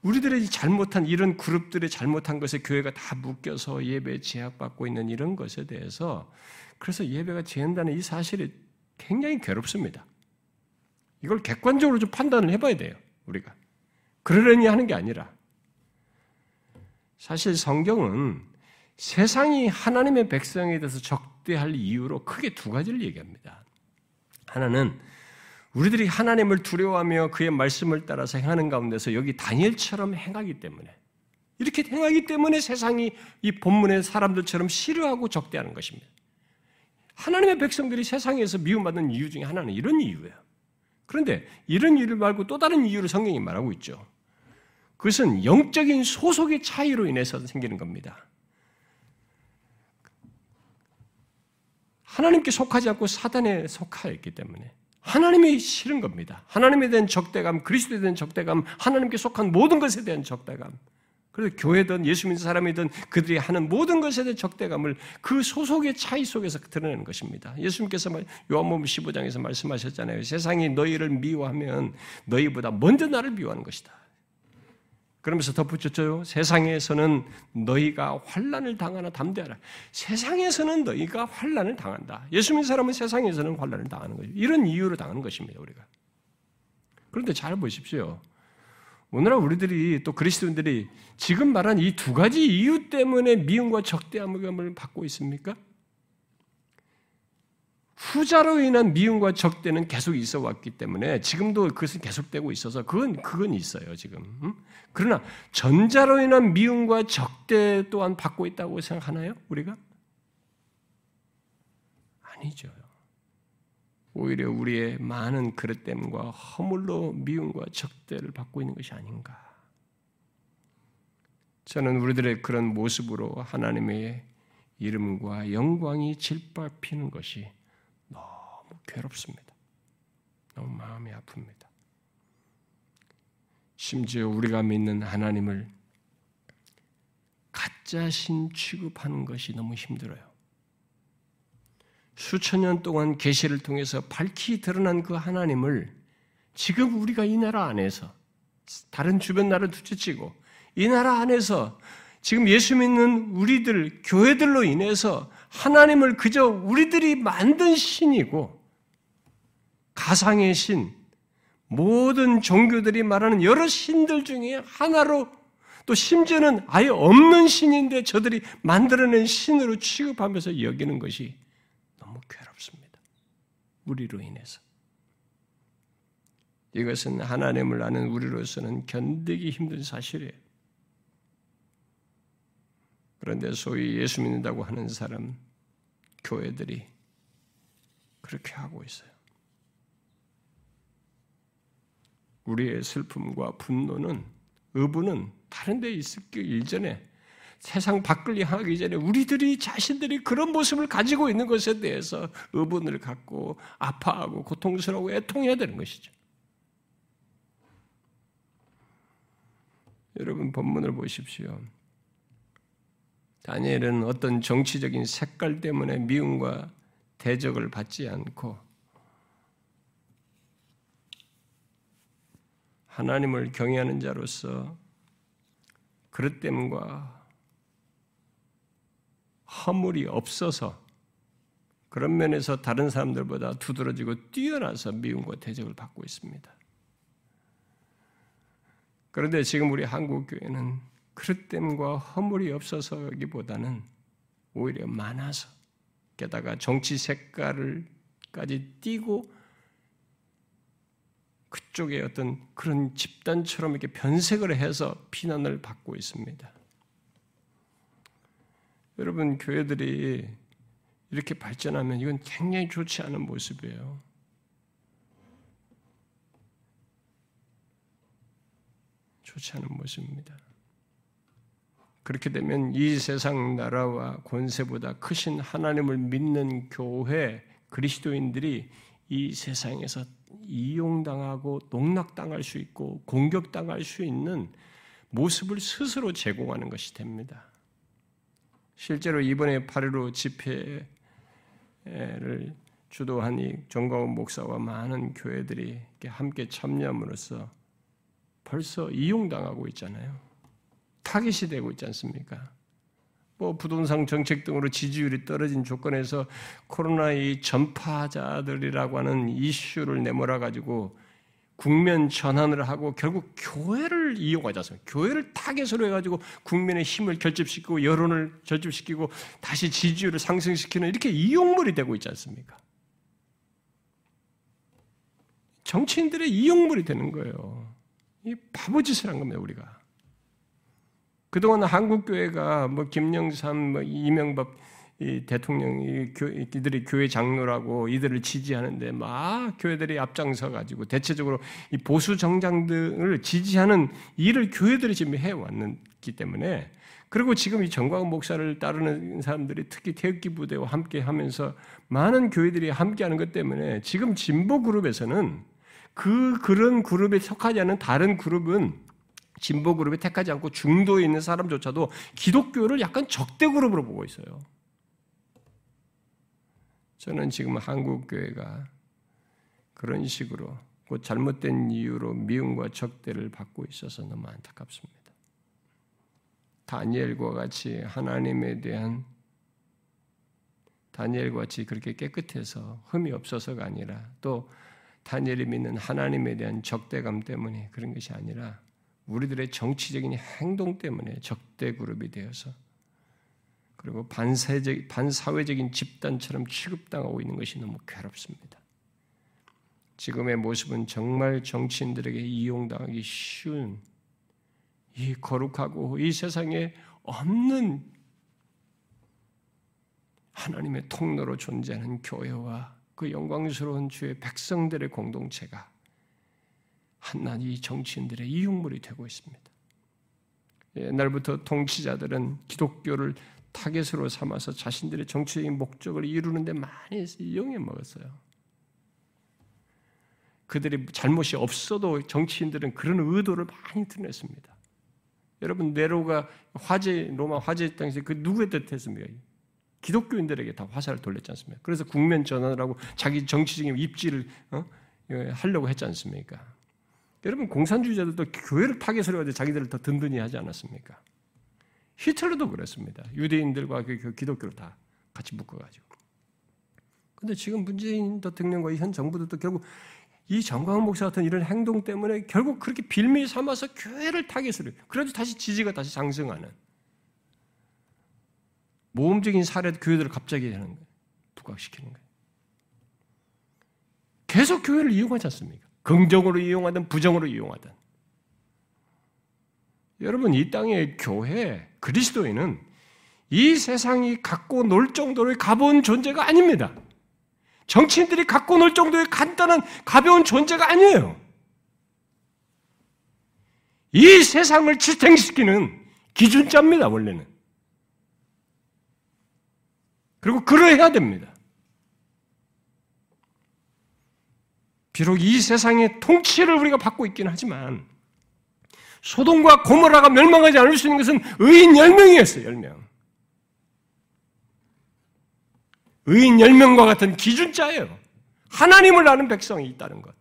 우리들의 잘못한 이런 그룹들의 잘못한 것에 교회가 다 묶여서 예배 제약받고 있는 이런 것에 대해서 그래서 예배가 제한다는 이 사실이 굉장히 괴롭습니다. 이걸 객관적으로 좀 판단을 해봐야 돼요, 우리가. 그러려니 하는 게 아니라. 사실 성경은 세상이 하나님의 백성에 대해서 적대할 이유로 크게 두 가지를 얘기합니다. 하나는 우리들이 하나님을 두려워하며 그의 말씀을 따라서 행하는 가운데서 여기 다니엘처럼 행하기 때문에 이렇게 행하기 때문에 세상이 이 본문의 사람들처럼 싫어하고 적대하는 것입니다. 하나님의 백성들이 세상에서 미움받는 이유 중에 하나는 이런 이유예요. 그런데 이런 이유를 말고 또 다른 이유를 성경이 말하고 있죠. 그것은 영적인 소속의 차이로 인해서 생기는 겁니다. 하나님께 속하지 않고 사단에 속하여 있기 때문에 하나님이 싫은 겁니다. 하나님에 대한 적대감, 그리스도에 대한 적대감, 하나님께 속한 모든 것에 대한 적대감, 그래서 교회든 예수 믿는 사람이든 그들이 하는 모든 것에 대한 적대감을 그 소속의 차이 속에서 드러내는 것입니다. 예수님께서 요한복음 15장에서 말씀하셨잖아요. 세상이 너희를 미워하면 너희보다 먼저 나를 미워하는 것이다. 그러면서 덧붙였죠. 세상에서는 너희가 환란을 당하나 담대하라. 세상에서는 너희가 환란을 당한다. 예수 믿는 사람은 세상에서는 환란을 당하는 거죠. 이런 이유로 당하는 것입니다. 우리가. 그런데 잘 보십시오. 오늘날 우리들이 또 그리스도인들이 지금 말한 이 두 가지 이유 때문에 미움과 적대함을 받고 있습니까? 후자로 인한 미움과 적대는 계속 있어 왔기 때문에 지금도 그것은 계속되고 있어서 그건 그건 있어요 지금. 그러나 전자로 인한 미움과 적대 또한 받고 있다고 생각하나요 우리가? 아니죠. 오히려 우리의 많은 그릇됨과 허물로 미움과 적대를 받고 있는 것이 아닌가. 저는 우리들의 그런 모습으로 하나님의 이름과 영광이 질밟히는 것이 괴롭습니다. 너무 마음이 아픕니다. 심지어 우리가 믿는 하나님을 가짜 신 취급하는 것이 너무 힘들어요. 수천 년 동안 계시를 통해서 밝히 드러난 그 하나님을 지금 우리가 이 나라 안에서 다른 주변 나라를 두째치고 이 나라 안에서 지금 예수 믿는 우리들 교회들로 인해서 하나님을 그저 우리들이 만든 신이고 가상의 신 모든 종교들이 말하는 여러 신들 중에 하나로 또 심지어는 아예 없는 신인데 저들이 만들어낸 신으로 취급하면서 여기는 것이 괴롭습니다. 우리로 인해서. 이것은 하나님을 아는 우리로서는 견디기 힘든 사실이에요. 그런데 소위 예수 믿는다고 하는 사람, 교회들이 그렇게 하고 있어요. 우리의 슬픔과 분노는 의분은 다른 데 있기 일전에 세상 밖을 향하기 전에 우리들이 자신들이 그런 모습을 가지고 있는 것에 대해서 의분을 갖고 아파하고 고통스러워 애통해야 되는 것이죠. 여러분 본문을 보십시오. 다니엘은 어떤 정치적인 색깔 때문에 미움과 대적을 받지 않고 하나님을 경외하는 자로서 그릇됨과 허물이 없어서 그런 면에서 다른 사람들보다 두드러지고 뛰어나서 미움과 대적을 받고 있습니다. 그런데 지금 우리 한국 교회는 그릇됨과 허물이 없어서기보다는 오히려 많아서 게다가 정치 색깔을까지 띠고 그쪽에 어떤 그런 집단처럼 이렇게 변색을 해서 비난을 받고 있습니다. 여러분 교회들이 이렇게 발전하면 이건 굉장히 좋지 않은 모습이에요. 좋지 않은 모습입니다. 그렇게 되면 이 세상 나라와 권세보다 크신 하나님을 믿는 교회 그리스도인들이 이 세상에서 이용당하고 농락당할 수 있고 공격당할 수 있는 모습을 스스로 제공하는 것이 됩니다. 실제로 이번에 8.15 집회를 주도한 이 정가원 목사와 많은 교회들이 함께 참여함으로써 벌써 이용당하고 있잖아요. 타깃이 되고 있지 않습니까? 뭐 부동산 정책 등으로 지지율이 떨어진 조건에서 코로나 의 전파자들이라고 하는 이슈를 내몰아 가지고 국면 전환을 하고 결국 교회를 않습니까? 교회를 타겟으로 해가지고 국민의 힘을 결집시키고 여론을 결집시키고 다시 지지율을 상승시키는 이렇게 이용물이 되고 있지 않습니까? 정치인들의 이용물이 되는 거예요. 이 바보짓을 한 겁니다, 우리가. 그동안 한국교회가 뭐 김영삼, 뭐 이명박 대통령이 이들이 교회 장로라고 이들을 지지하는데 막 교회들이 앞장서 가지고 대체적으로 이 보수 정장 등을 지지하는 일을 교회들이 지금 해왔기 때문에 그리고 지금 이 정광 목사를 따르는 사람들이 특히 태극기 부대와 함께 하면서 많은 교회들이 함께 하는 것 때문에 지금 진보 그룹에서는 그 그런 그룹에 속하지 않은 다른 그룹은 진보 그룹에 택하지 않고 중도에 있는 사람조차도 기독교를 약간 적대 그룹으로 보고 있어요. 저는 지금 한국 교회가 그런 식으로 곧 잘못된 이유로 미움과 적대를 받고 있어서 너무 안타깝습니다. 다니엘과 같이 하나님에 대한 다니엘과 같이 그렇게 깨끗해서 흠이 없어서가 아니라 또 다니엘이 믿는 하나님에 대한 적대감 때문에 그런 것이 아니라 우리들의 정치적인 행동 때문에 적대 그룹이 되어서 그리고 반사회적, 반사회적인 집단처럼 취급당하고 있는 것이 너무 괴롭습니다. 지금의 모습은 정말 정치인들에게 이용당하기 쉬운 이 거룩하고 이 세상에 없는 하나님의 통로로 존재하는 교회와 그 영광스러운 주의 백성들의 공동체가 한낱 이 정치인들의 이용물이 되고 있습니다. 옛날부터 통치자들은 기독교를 타겟으로 삼아서 자신들의 정치적인 목적을 이루는데 많이 이용해 먹었어요. 그들이 잘못이 없어도 정치인들은 그런 의도를 많이 드러냈습니다. 여러분 네로가 화재 로마 화재 당시 그 누구 탓했습니까? 기독교인들에게 다 화살을 돌렸지 않습니까? 그래서 국면 전환을 하고 자기 정치적인 입지를 어? 하려고 했지 않습니까? 여러분 공산주의자들도 교회를 타겟으로 가지고 자기들을 더 든든히 하지 않았습니까? 히틀러도 그랬습니다. 유대인들과 그, 그 기독교를 다 같이 묶어가지고. 근데 지금 문재인 대통령과 현 정부들도 결국 이 정광훈 목사 같은 이런 행동 때문에 결국 그렇게 빌미 삼아서 교회를 타겟으로 그래도 다시 지지가 다시 상승하는 모험적인 사례 교회들을 갑자기 하는 거예요. 부각시키는 거예요. 계속 교회를 이용하지 않습니까? 긍정으로 이용하든 부정으로 이용하든. 여러분 이 땅의 교회 그리스도인은 이 세상이 갖고 놀 정도로 가벼운 존재가 아닙니다. 정치인들이 갖고 놀 정도의 간단한 가벼운 존재가 아니에요. 이 세상을 지탱시키는 기준자입니다, 원래는. 그리고 그러해야 됩니다. 비록 이 세상의 통치를 우리가 받고 있긴 하지만 소돔과 고모라가 멸망하지 않을 수 있는 것은 의인 10명이었어요, 10명. 의인 10명과 같은 기준자예요. 하나님을 아는 백성이 있다는 것.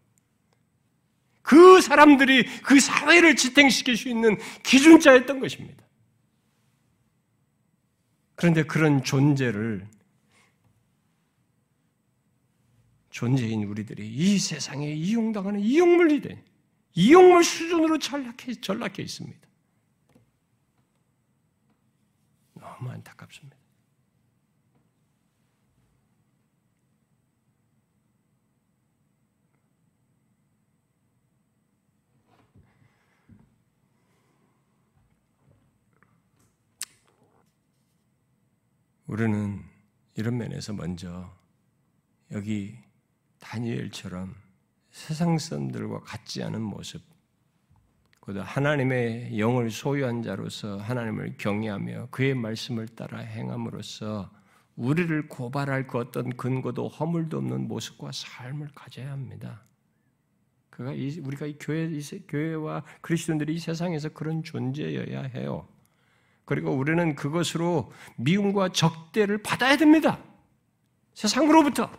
그 사람들이 그 사회를 지탱시킬 수 있는 기준자였던 것입니다. 그런데 그런 존재를 존재인 우리들이 이 세상에 이용당하는 이용물이 돼 이용물 수준으로 전락해, 전락해 있습니다. 너무 안타깝습니다. 우리는 이런 면에서 먼저 여기 다니엘처럼 세상 사람들과 같지 않은 모습, 그도 하나님의 영을 소유한 자로서 하나님을 경외하며 그의 말씀을 따라 행함으로써 우리를 고발할 그 어떤 근거도 허물도 없는 모습과 삶을 가져야 합니다. 그가 이, 우리가 이 교회, 이 교회와 그리스도인들이 이 세상에서 그런 존재여야 해요. 그리고 우리는 그것으로 미움과 적대를 받아야 됩니다. 세상으로부터.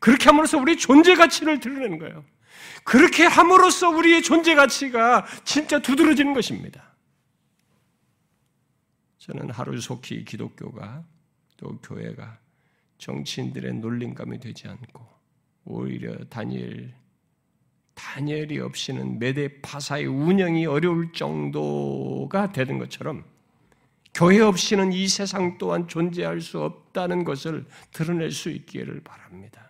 그렇게 함으로써 우리 존재 가치를 드러내는 거예요. 그렇게 함으로써 우리의 존재 가치가 진짜 두드러지는 것입니다. 저는 하루속히 기독교가 또 교회가 정치인들의 놀림감이 되지 않고 오히려 다니엘 다니엘이 없이는 메대 파사의 운영이 어려울 정도가 되는 것처럼 교회 없이는 이 세상 또한 존재할 수 없다는 것을 드러낼 수 있기를 바랍니다.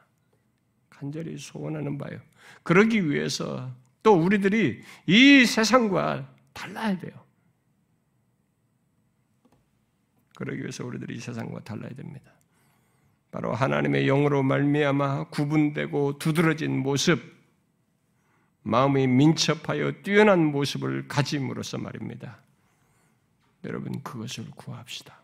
간절히 소원하는 바요. 그러기 위해서 또 우리들이 이 세상과 달라야 돼요. 그러기 위해서 우리들이 이 세상과 달라야 됩니다. 바로 하나님의 영으로 말미암아 구분되고 두드러진 모습, 마음이 민첩하여 뛰어난 모습을 가짐으로써 말입니다. 여러분 그것을 구합시다.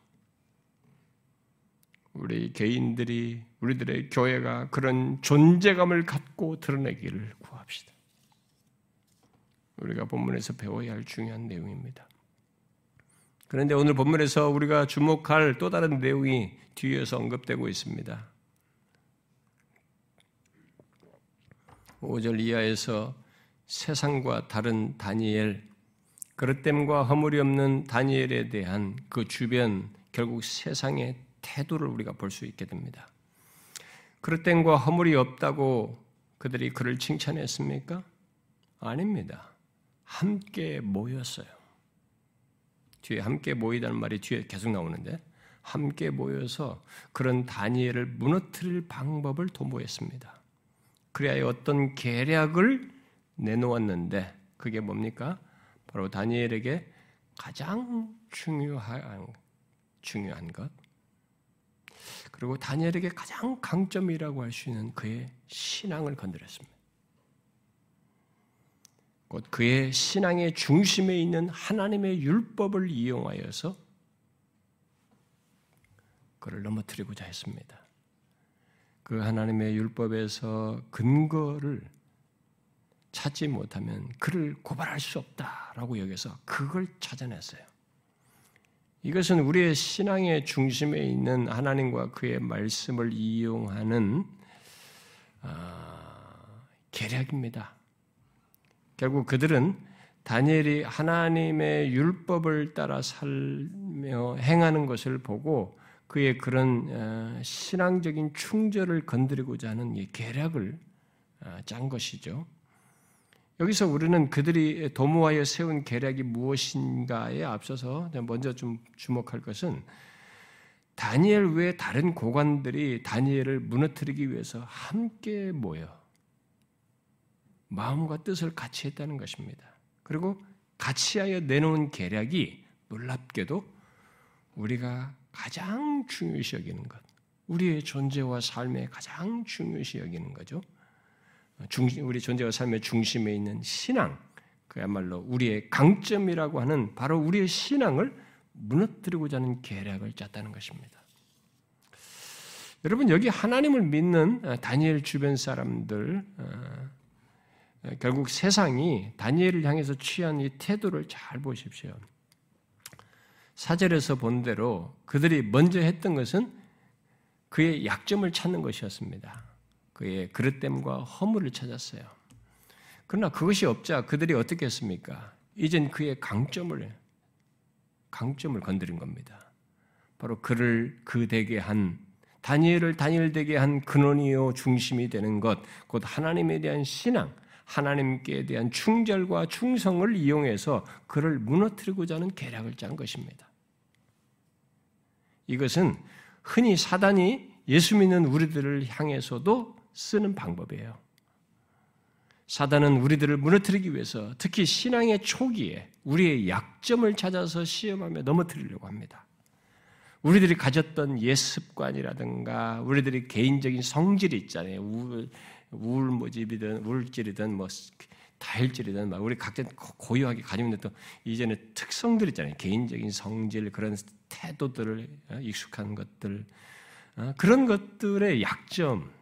우리 개인들이 우리들의 교회가 그런 존재감을 갖고 드러내기를 구합시다. 우리가 본문에서 배워야 할 중요한 내용입니다. 그런데 오늘 본문에서 우리가 주목할 또 다른 내용이 뒤에서 언급되고 있습니다. 5절 이하에서 세상과 다른 다니엘, 그릇됨과 허물이 없는 다니엘에 대한 그 주변 결국 세상의 태도를 우리가 볼 수 있게 됩니다. 그릇됨과 허물이 없다고 그들이 그를 칭찬했습니까? 아닙니다. 함께 모였어요. 뒤에 함께 모이다는 말이 뒤에 계속 나오는데 함께 모여서 그런 다니엘을 무너뜨릴 방법을 도모했습니다. 그래야 어떤 계략을 내놓았는데 그게 뭡니까? 바로 다니엘에게 가장 중요한 중요한 것 그리고 다니엘에게 가장 강점이라고 할 수 있는 그의 신앙을 건드렸습니다. 곧 그의 신앙의 중심에 있는 하나님의 율법을 이용하여서 그를 넘어뜨리고자 했습니다. 그 하나님의 율법에서 근거를 찾지 못하면 그를 고발할 수 없다라고 여겨서 그걸 찾아냈어요. 이것은 우리의 신앙의 중심에 있는 하나님과 그의 말씀을 이용하는 아, 계략입니다. 결국 그들은 다니엘이 하나님의 율법을 따라 살며 행하는 것을 보고 그의 그런 어, 신앙적인 충절을 건드리고자 하는 계략을 아, 짠 것이죠. 여기서 우리는 그들이 도모하여 세운 계략이 무엇인가에 앞서서 먼저 좀 주목할 것은 다니엘 외 다른 고관들이 다니엘을 무너뜨리기 위해서 함께 모여 마음과 뜻을 같이 했다는 것입니다. 그리고 같이 하여 내놓은 계략이 놀랍게도 우리가 가장 중요시 여기는 것, 우리의 존재와 삶에 가장 중요시 여기는 거죠. 우리 존재와 삶의 중심에 있는 신앙, 그야말로 우리의 강점이라고 하는 바로 우리의 신앙을 무너뜨리고자 하는 계략을 짰다는 것입니다. 여러분 여기 하나님을 믿는 아, 다니엘 주변 사람들 아, 결국 세상이 다니엘을 향해서 취한 이 태도를 잘 보십시오. 사절에서 본 대로 그들이 먼저 했던 것은 그의 약점을 찾는 것이었습니다. 그의 그릇됨과 허물을 찾았어요. 그러나 그것이 없자 그들이 어떻게 했습니까? 이젠 그의 강점을 강점을 건드린 겁니다. 바로 그를 그 되게 한 다니엘을 다니엘 되게 한 근원이요 중심이 되는 것, 곧 하나님에 대한 신앙, 하나님께 대한 충절과 충성을 이용해서 그를 무너뜨리고자 하는 계략을 짠 것입니다. 이것은 흔히 사단이 예수 믿는 우리들을 향해서도 쓰는 방법이에요. 사단은 우리들을 무너뜨리기 위해서 특히 신앙의 초기에 우리의 약점을 찾아서 시험하며 넘어뜨리려고 합니다. 우리들이 가졌던 옛 습관이라든가 우리들이 개인적인 성질이 있잖아요. 우울, 우울 모집이든 우울질이든 뭐 다혈질이든 막 우리 각자 고유하게 가지고 있는 또 이제는 특성들 있잖아요. 개인적인 성질 그런 태도들을 어, 익숙한 것들 어, 그런 것들의 약점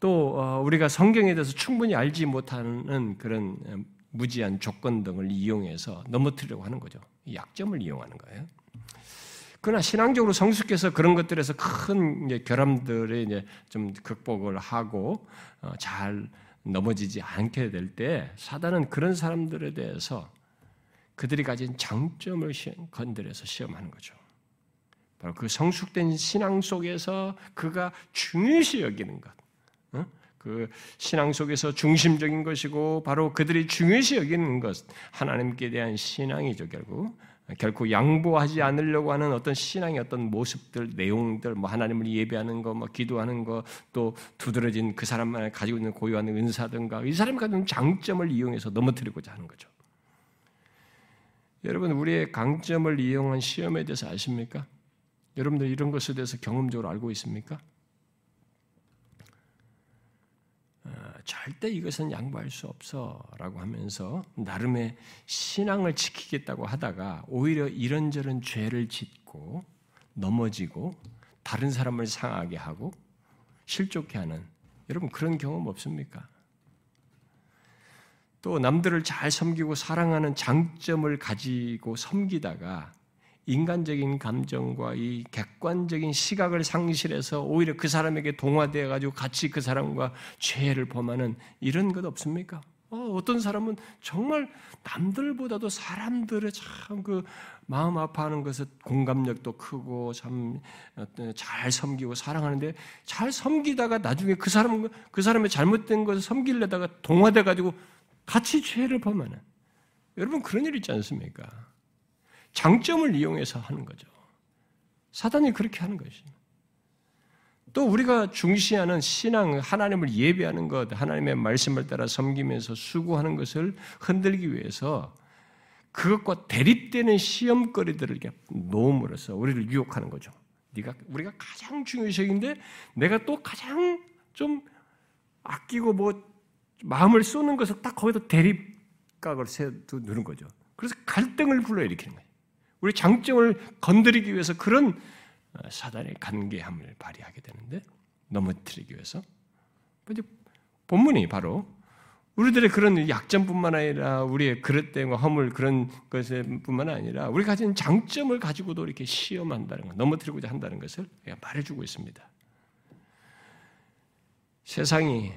또 어, 우리가 성경에 대해서 충분히 알지 못하는 그런 무지한 조건 등을 이용해서 넘어뜨리려고 하는 거죠. 약점을 이용하는 거예요. 그러나 신앙적으로 성숙해서 그런 것들에서 큰 이제 결함들에 이제 좀 극복을 하고 잘 넘어지지 않게 될 때 사단은 그런 사람들에 대해서 그들이 가진 장점을 건드려서 시험하는 거죠. 바로 그 성숙된 신앙 속에서 그가 중요시 여기는 것, 어? 그 신앙 속에서 중심적인 것이고 바로 그들이 중요시 여기는 것, 하나님께 대한 신앙이죠 결국. 결코 양보하지 않으려고 하는 어떤 신앙의 어떤 모습들, 내용들, 뭐 하나님을 예배하는 거, 뭐 기도하는 거, 또 두드러진 그 사람만 가지고 있는 고유한 은사든가 이 사람이 가진 장점을 이용해서 넘어뜨리고자 하는 거죠. 여러분 우리의 강점을 이용한 시험에 대해서 아십니까? 여러분들 이런 것에 대해서 경험적으로 알고 있습니까? 절대 이것은 양보할 수 없어라고 하면서 나름의 신앙을 지키겠다고 하다가 오히려 이런저런 죄를 짓고 넘어지고 다른 사람을 상하게 하고 실족해 하는 여러분 그런 경험 없습니까? 또 남들을 잘 섬기고 사랑하는 장점을 가지고 섬기다가 인간적인 감정과 이 객관적인 시각을 상실해서 오히려 그 사람에게 동화되어 가지고 같이 그 사람과 죄를 범하는 이런 것 없습니까? 어, 떤 사람은 정말 남들보다도 사람들의 참 그 마음 아파하는 것에 공감력도 크고 참 잘 섬기고 사랑하는데 잘 섬기다가 나중에 그 사람 그 사람의 잘못된 것을 섬기려다가 동화돼 가지고 같이 죄를 범하는 여러분 그런 일 있지 않습니까? 장점을 이용해서 하는 거죠. 사단이 그렇게 하는 것입니다. 또 우리가 중시하는 신앙, 하나님을 예배하는 것, 하나님의 말씀을 따라 섬기면서 수고하는 것을 흔들기 위해서 그것과 대립되는 시험거리들을 놓음으로써 우리를 유혹하는 거죠. 네가 우리가 가장 중요시인데 내가 또 가장 좀 아끼고 뭐 마음을 쏘는 것을 딱 거기다 대립각을 세두는 거죠. 그래서 갈등을 불러일으키는 거예요. 우리 장점을 건드리기 위해서 그런 어, 사단의 간계함을 발휘하게 되는데 넘어뜨리기 위해서 본문이 바로 우리들의 그런 약점뿐만 아니라 우리의 그릇됨과 허물 그런 것뿐만 아니라 우리 가진 장점을 가지고도 이렇게 시험한다는 것, 넘어뜨리고자 한다는 것을 말해주고 있습니다. 세상이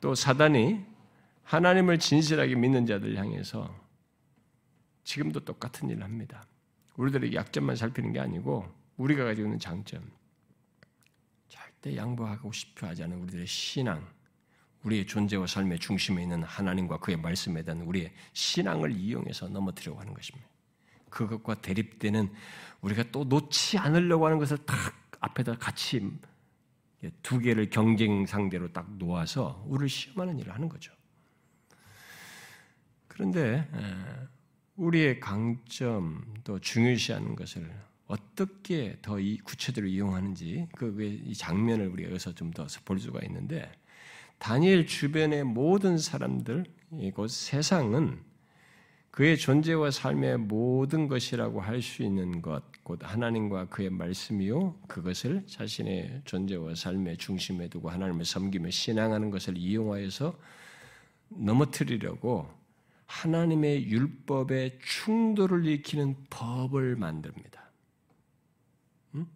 또 사단이 하나님을 진실하게 믿는 자들 향해서 지금도 똑같은 일을 합니다. 우리들의 약점만 살피는 게 아니고 우리가 가지고 있는 장점, 절대 양보하고 싶어 하지 않은 우리들의 신앙, 우리의 존재와 삶의 중심에 있는 하나님과 그의 말씀에 대한 우리의 신앙을 이용해서 넘어뜨려고 하는 것입니다. 그것과 대립되는 우리가 또 놓지 않으려고 하는 것을 딱 앞에다 같이 두 개를 경쟁 상대로 딱 놓아서 우리를 시험하는 일을 하는 거죠. 그런데 우리의 강점 또 중요시하는 것을 어떻게 더이 구체적으로 이용하는지 그이 장면을 우리가 여기서 좀 더 볼 수가 있는데 다니엘 주변의 모든 사람들 이곳 세상은 그의 존재와 삶의 모든 것이라고 할 수 있는 것, 곧 하나님과 그의 말씀이요, 그것을 자신의 존재와 삶의 중심에 두고 하나님을 섬기며 신앙하는 것을 이용하여서 넘어뜨리려고 하나님의 율법의 충돌을 일으키는 법을 만듭니다. 음?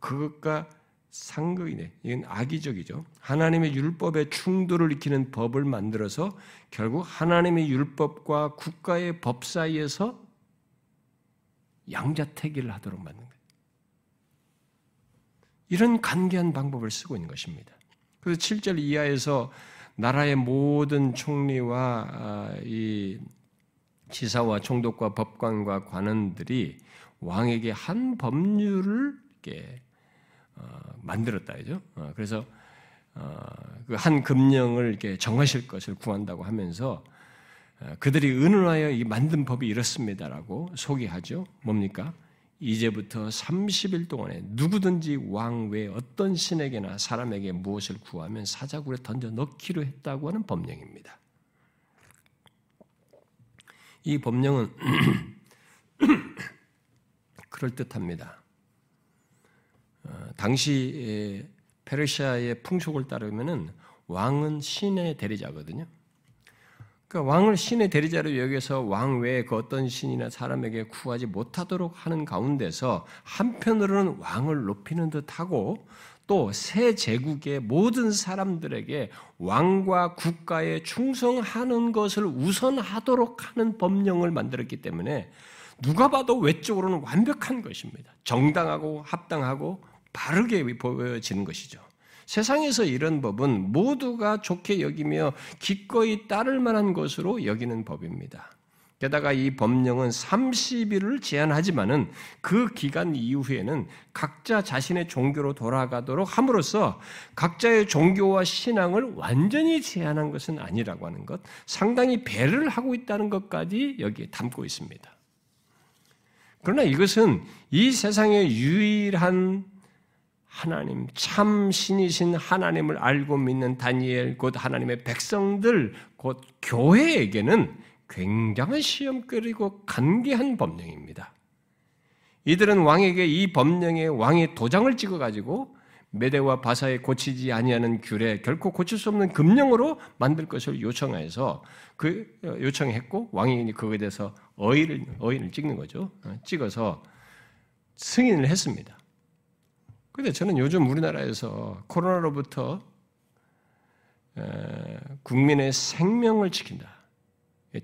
그것과 상극이네. 이건 악의적이죠. 하나님의 율법의 충돌을 일으키는 법을 만들어서 결국 하나님의 율법과 국가의 법 사이에서 양자택일을 하도록 만든 거예요. 이런 간계한 방법을 쓰고 있는 것입니다. 그래서 7절 이하에서 나라의 모든 총리와 아, 이 지사와 총독과 법관과 관원들이 왕에게 한 법률을 이렇게 어, 만들었다 이죠. 어, 그래서 어, 그한 금령을 이렇게 정하실 것을 구한다고 하면서 그들이 의논하여 이 만든 법이 이렇습니다라고 소개하죠. 뭡니까? 이제부터 30일 동안에 누구든지 왕외 어떤 신에게나 사람에게 무엇을 구하면 사자굴에 던져 넣기로 했다고 하는 법령입니다. 이 법령은 그럴듯합니다. 어, 당시 페르시아의 풍속을 따르면은 왕은 신의 대리자거든요. 그러니까 왕을 신의 대리자로 여기서 왕 외에 그 어떤 신이나 사람에게 구하지 못하도록 하는 가운데서 한편으로는 왕을 높이는 듯하고 또 새 제국의 모든 사람들에게 왕과 국가에 충성하는 것을 우선하도록 하는 법령을 만들었기 때문에 누가 봐도 외적으로는 완벽한 것입니다. 정당하고 합당하고 바르게 보여지는 것이죠. 세상에서 이런 법은 모두가 좋게 여기며 기꺼이 따를 만한 것으로 여기는 법입니다. 게다가 이 법령은 30일을 제한하지만은 그 기간 이후에는 각자 자신의 종교로 돌아가도록 함으로써 각자의 종교와 신앙을 완전히 제한한 것은 아니라고 하는 것, 상당히 배를 하고 있다는 것까지 여기에 담고 있습니다. 그러나 이것은 이 세상의 유일한 하나님, 참 신이신 하나님을 알고 믿는 다니엘, 곧 하나님의 백성들, 곧 교회에게는 굉장한 시험거리고 간계한 법령입니다. 이들은 왕에게 이 법령에 왕의 도장을 찍어가지고 메대와 바사에 고치지 아니하는 귤에 결코 고칠 수 없는 금령으로 만들 것을 요청해서 그 요청했고 왕이 그거에 대해서 어의를 어의를 찍는 거죠. 어, 찍어서 승인을 했습니다. 근데 저는 요즘 우리나라에서 코로나로부터 국민의 생명을 지킨다.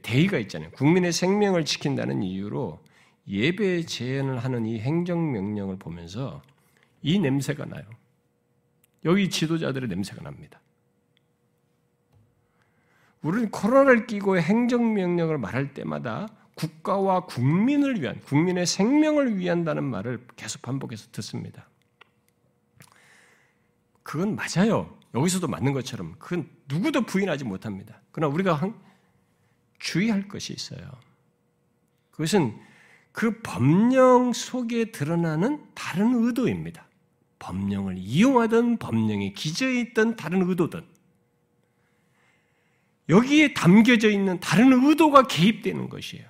대의가 있잖아요. 국민의 생명을 지킨다는 이유로 예배 제한을 하는 이 행정명령을 보면서 이 냄새가 나요. 여기 지도자들의 냄새가 납니다. 우리는 코로나를 끼고 행정명령을 말할 때마다 국가와 국민을 위한, 국민의 생명을 위한다는 말을 계속 반복해서 듣습니다. 그건 맞아요. 여기서도 맞는 것처럼 그건 누구도 부인하지 못합니다. 그러나 우리가 주의할 것이 있어요. 그것은 그 법령 속에 드러나는 다른 의도입니다. 법령을 이용하든 법령에 기저에 있던 다른 의도든 여기에 담겨져 있는 다른 의도가 개입되는 것이에요.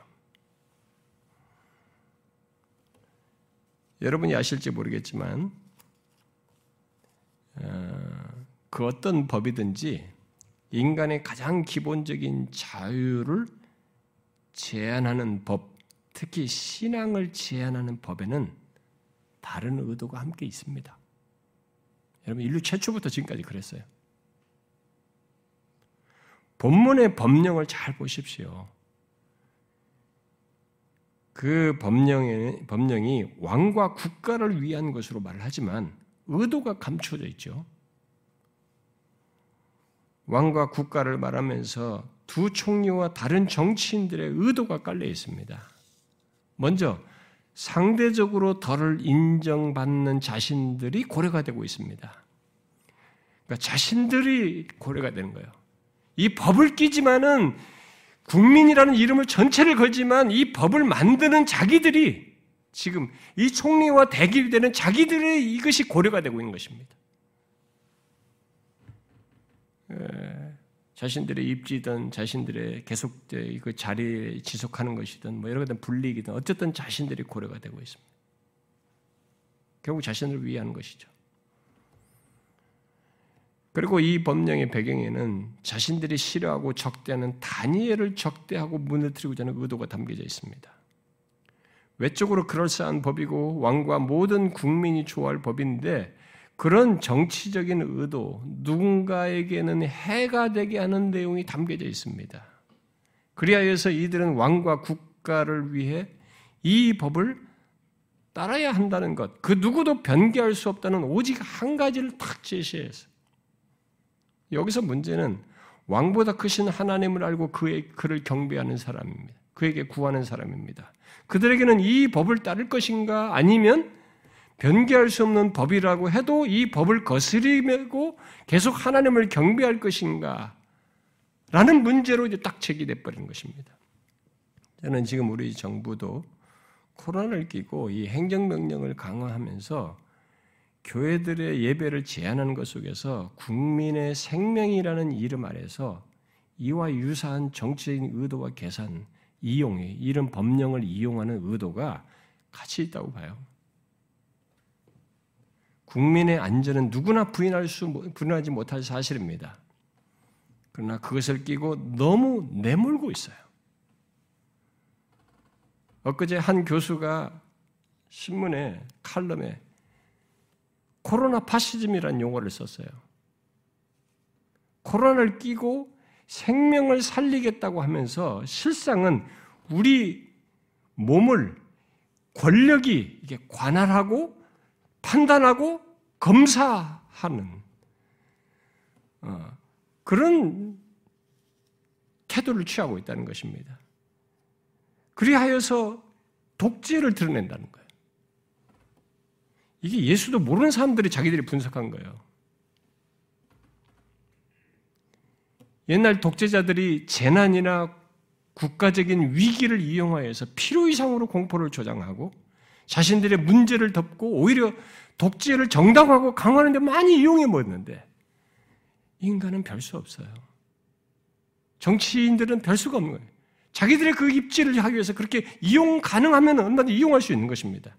여러분이 아실지 모르겠지만 어, 그 어떤 법이든지 인간의 가장 기본적인 자유를 제한하는 법, 특히 신앙을 제한하는 법에는 다른 의도가 함께 있습니다. 여러분, 인류 최초부터 지금까지 그랬어요. 본문의 법령을 잘 보십시오. 그 법령이, 법령이 왕과 국가를 위한 것으로 말을 하지만 의도가 감춰져 있죠. 왕과 국가를 말하면서 두 총리와 다른 정치인들의 의도가 깔려 있습니다. 먼저 상대적으로 덜을 인정받는 자신들이 고려가 되고 있습니다. 그러니까 자신들이 고려가 되는 거예요. 이 법을 끼지만은 국민이라는 이름을 전체를 걸지만 이 법을 만드는 자기들이 지금 이 총리와 대결이 되는 자기들의 이것이 고려가 되고 있는 것입니다. 에, 자신들의 입지든 자신들의 계속 그 자리에 지속하는 것이든 뭐 여러 가지 불리기든 어쨌든 자신들이 고려가 되고 있습니다. 결국 자신을 위한 것이죠. 그리고 이 법령의 배경에는 자신들이 싫어하고 적대하는 다니엘을 적대하고 무너뜨리고자 하는 의도가 담겨져 있습니다. 외적으로 그럴싸한 법이고 왕과 모든 국민이 좋아할 법인데 그런 정치적인 의도, 누군가에게는 해가 되게 하는 내용이 담겨져 있습니다. 그리하여서 이들은 왕과 국가를 위해 이 법을 따라야 한다는 것, 그 누구도 변개할 수 없다는 오직 한 가지를 탁 제시해서 여기서 문제는 왕보다 크신 하나님을 알고 그의 그를 경배하는 사람입니다. 그에게 구하는 사람입니다. 그들에게는 이 법을 따를 것인가 아니면 변개할 수 없는 법이라고 해도 이 법을 거스리고 계속 하나님을 경배할 것인가 라는 문제로 이제 딱 제기돼 버린 것입니다. 저는 지금 우리 정부도 코로나를 끼고 이 행정명령을 강화하면서 교회들의 예배를 제한하는 것 속에서 국민의 생명이라는 이름 아래서 이와 유사한 정치적인 의도와 계산, 이용이 이런 법령을 이용하는 의도가 같이 있다고 봐요. 국민의 안전은 누구나 부인할 수 부인하지 못할 사실입니다. 그러나 그것을 끼고 너무 내몰고 있어요. 엊그제 한 교수가 신문에 칼럼에 코로나 파시즘이라는 용어를 썼어요. 코로나를 끼고 생명을 살리겠다고 하면서 실상은 우리 몸을 권력이 이게 관할하고 판단하고 검사하는 어, 그런 태도를 취하고 있다는 것입니다. 그리하여서 독재를 드러낸다는 거예요. 이게 예수도 모르는 사람들이 자기들이 분석한 거예요. 옛날 독재자들이 재난이나 국가적인 위기를 이용하여서 필요 이상으로 공포를 조장하고 자신들의 문제를 덮고 오히려 독재를 정당화하고 강화하는데 많이 이용해 먹었는데 인간은 별 수 없어요. 정치인들은 별 수가 없는 거예요. 자기들의 그 입지를 하기 위해서 그렇게 이용 가능하면 얼마든지 이용할 수 있는 것입니다.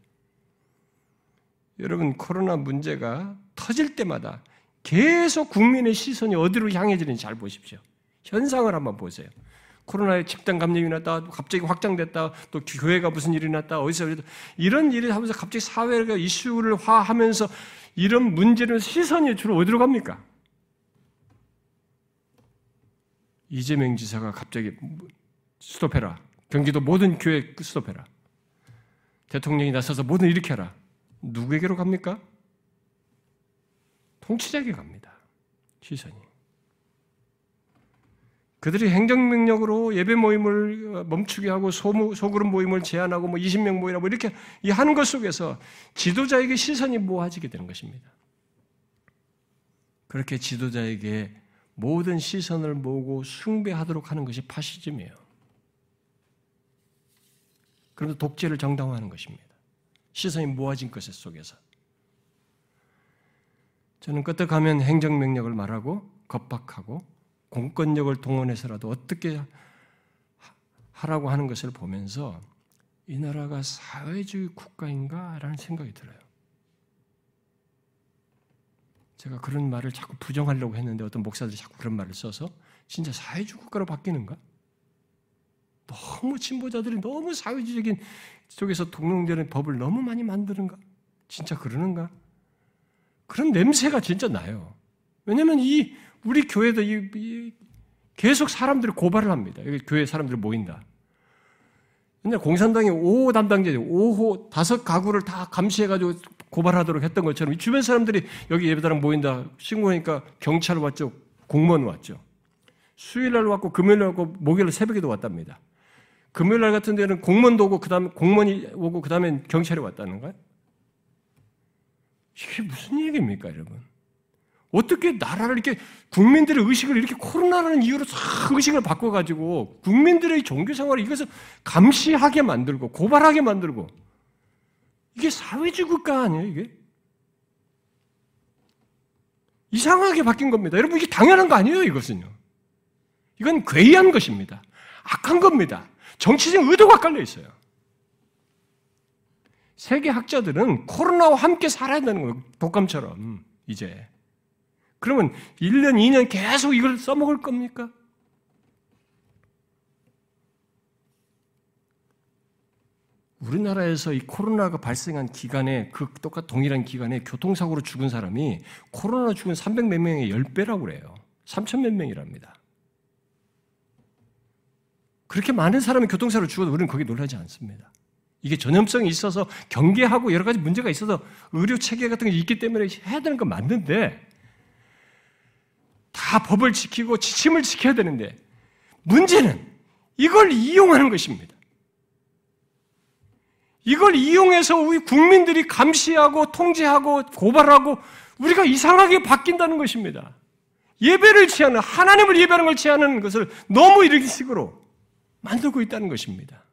여러분 코로나 문제가 터질 때마다 계속 국민의 시선이 어디로 향해지는지 잘 보십시오. 현상을 한번 보세요. 코로나에 집단 감염이 났다, 갑자기 확장됐다, 또 교회가 무슨 일이 났다, 어디서 이런 일이 하면서 갑자기 사회가 이슈를 화하면서 이런 문제를 시선이 주로 어디로 갑니까? 이재명 지사가 갑자기 스톱해라. 경기도 모든 교회 스톱해라. 대통령이 나서서 모든 일으켜라. 누구에게로 갑니까? 통치자에게 갑니다. 시선이. 그들이 행정명령으로 예배 모임을 멈추게 하고 소무, 소그룹 모임을 제한하고 뭐 20명 모이라 뭐 이렇게 하는 것 속에서 지도자에게 시선이 모아지게 되는 것입니다. 그렇게 지도자에게 모든 시선을 모으고 숭배하도록 하는 것이 파시즘이에요. 그러면 독재를 정당화하는 것입니다. 시선이 모아진 것 속에서. 저는 끄떡하면 행정명령을 말하고 겁박하고 공권력을 동원해서라도 어떻게 하라고 하는 것을 보면서 이 나라가 사회주의 국가인가라는 생각이 들어요. 제가 그런 말을 자꾸 부정하려고 했는데 어떤 목사들이 자꾸 그런 말을 써서 진짜 사회주의 국가로 바뀌는가? 너무 진보자들이 너무 사회주의적인 쪽에서 동용되는 법을 너무 많이 만드는가? 진짜 그러는가? 그런 냄새가 진짜 나요. 왜냐하면 이 우리 교회도 이, 이 계속 사람들이 고발을 합니다. 여기 교회 사람들이 모인다. 옛날 공산당이 5호 담당자, 5호 다섯 가구를 다 감시해가지고 고발하도록 했던 것처럼 주변 사람들이 여기 예배당 모인다 신고하니까 경찰 왔죠, 공무원 왔죠. 수요일 날 왔고 금요일 날 왔고 목요일 새벽에도 왔답니다. 금요일 날 같은 데는 공무원도 오고 그다음 공무원이 오고 그다음에 경찰이 왔다는 거예요. 이게 무슨 얘기입니까, 여러분? 어떻게 나라를 이렇게 국민들의 의식을 이렇게 코로나라는 이유로 싹 의식을 바꿔가지고 국민들의 종교 생활을 이것을 감시하게 만들고 고발하게 만들고 이게 사회주의 국가 아니에요 이게? 이상하게 바뀐 겁니다. 여러분 이게 당연한 거 아니에요 이것은요. 이건 괴이한 것입니다. 악한 겁니다. 정치적 의도가 깔려 있어요. 세계 학자들은 코로나와 함께 살아야 되는 거예요. 독감처럼 이제 그러면 1년, 2년 계속 이걸 써먹을 겁니까? 우리나라에서 이 코로나가 발생한 기간에 그 똑같 동일한 기간에 교통사고로 죽은 사람이 코로나 죽은 300 몇 명의 10배라고 그래요. 3천 몇 명이랍니다. 그렇게 많은 사람이 교통사고로 죽어도 우리는 거기 놀라지 않습니다. 이게 전염성이 있어서 경계하고 여러 가지 문제가 있어서 의료 체계 같은 게 있기 때문에 해야 되는 건 맞는데 다 법을 지키고 지침을 지켜야 되는데 문제는 이걸 이용하는 것입니다. 이걸 이용해서 우리 국민들이 감시하고 통제하고 고발하고 우리가 이상하게 바뀐다는 것입니다. 예배를 취하는 하나님을 예배하는 걸 취하는 것을 너무 이런 식으로 만들고 있다는 것입니다.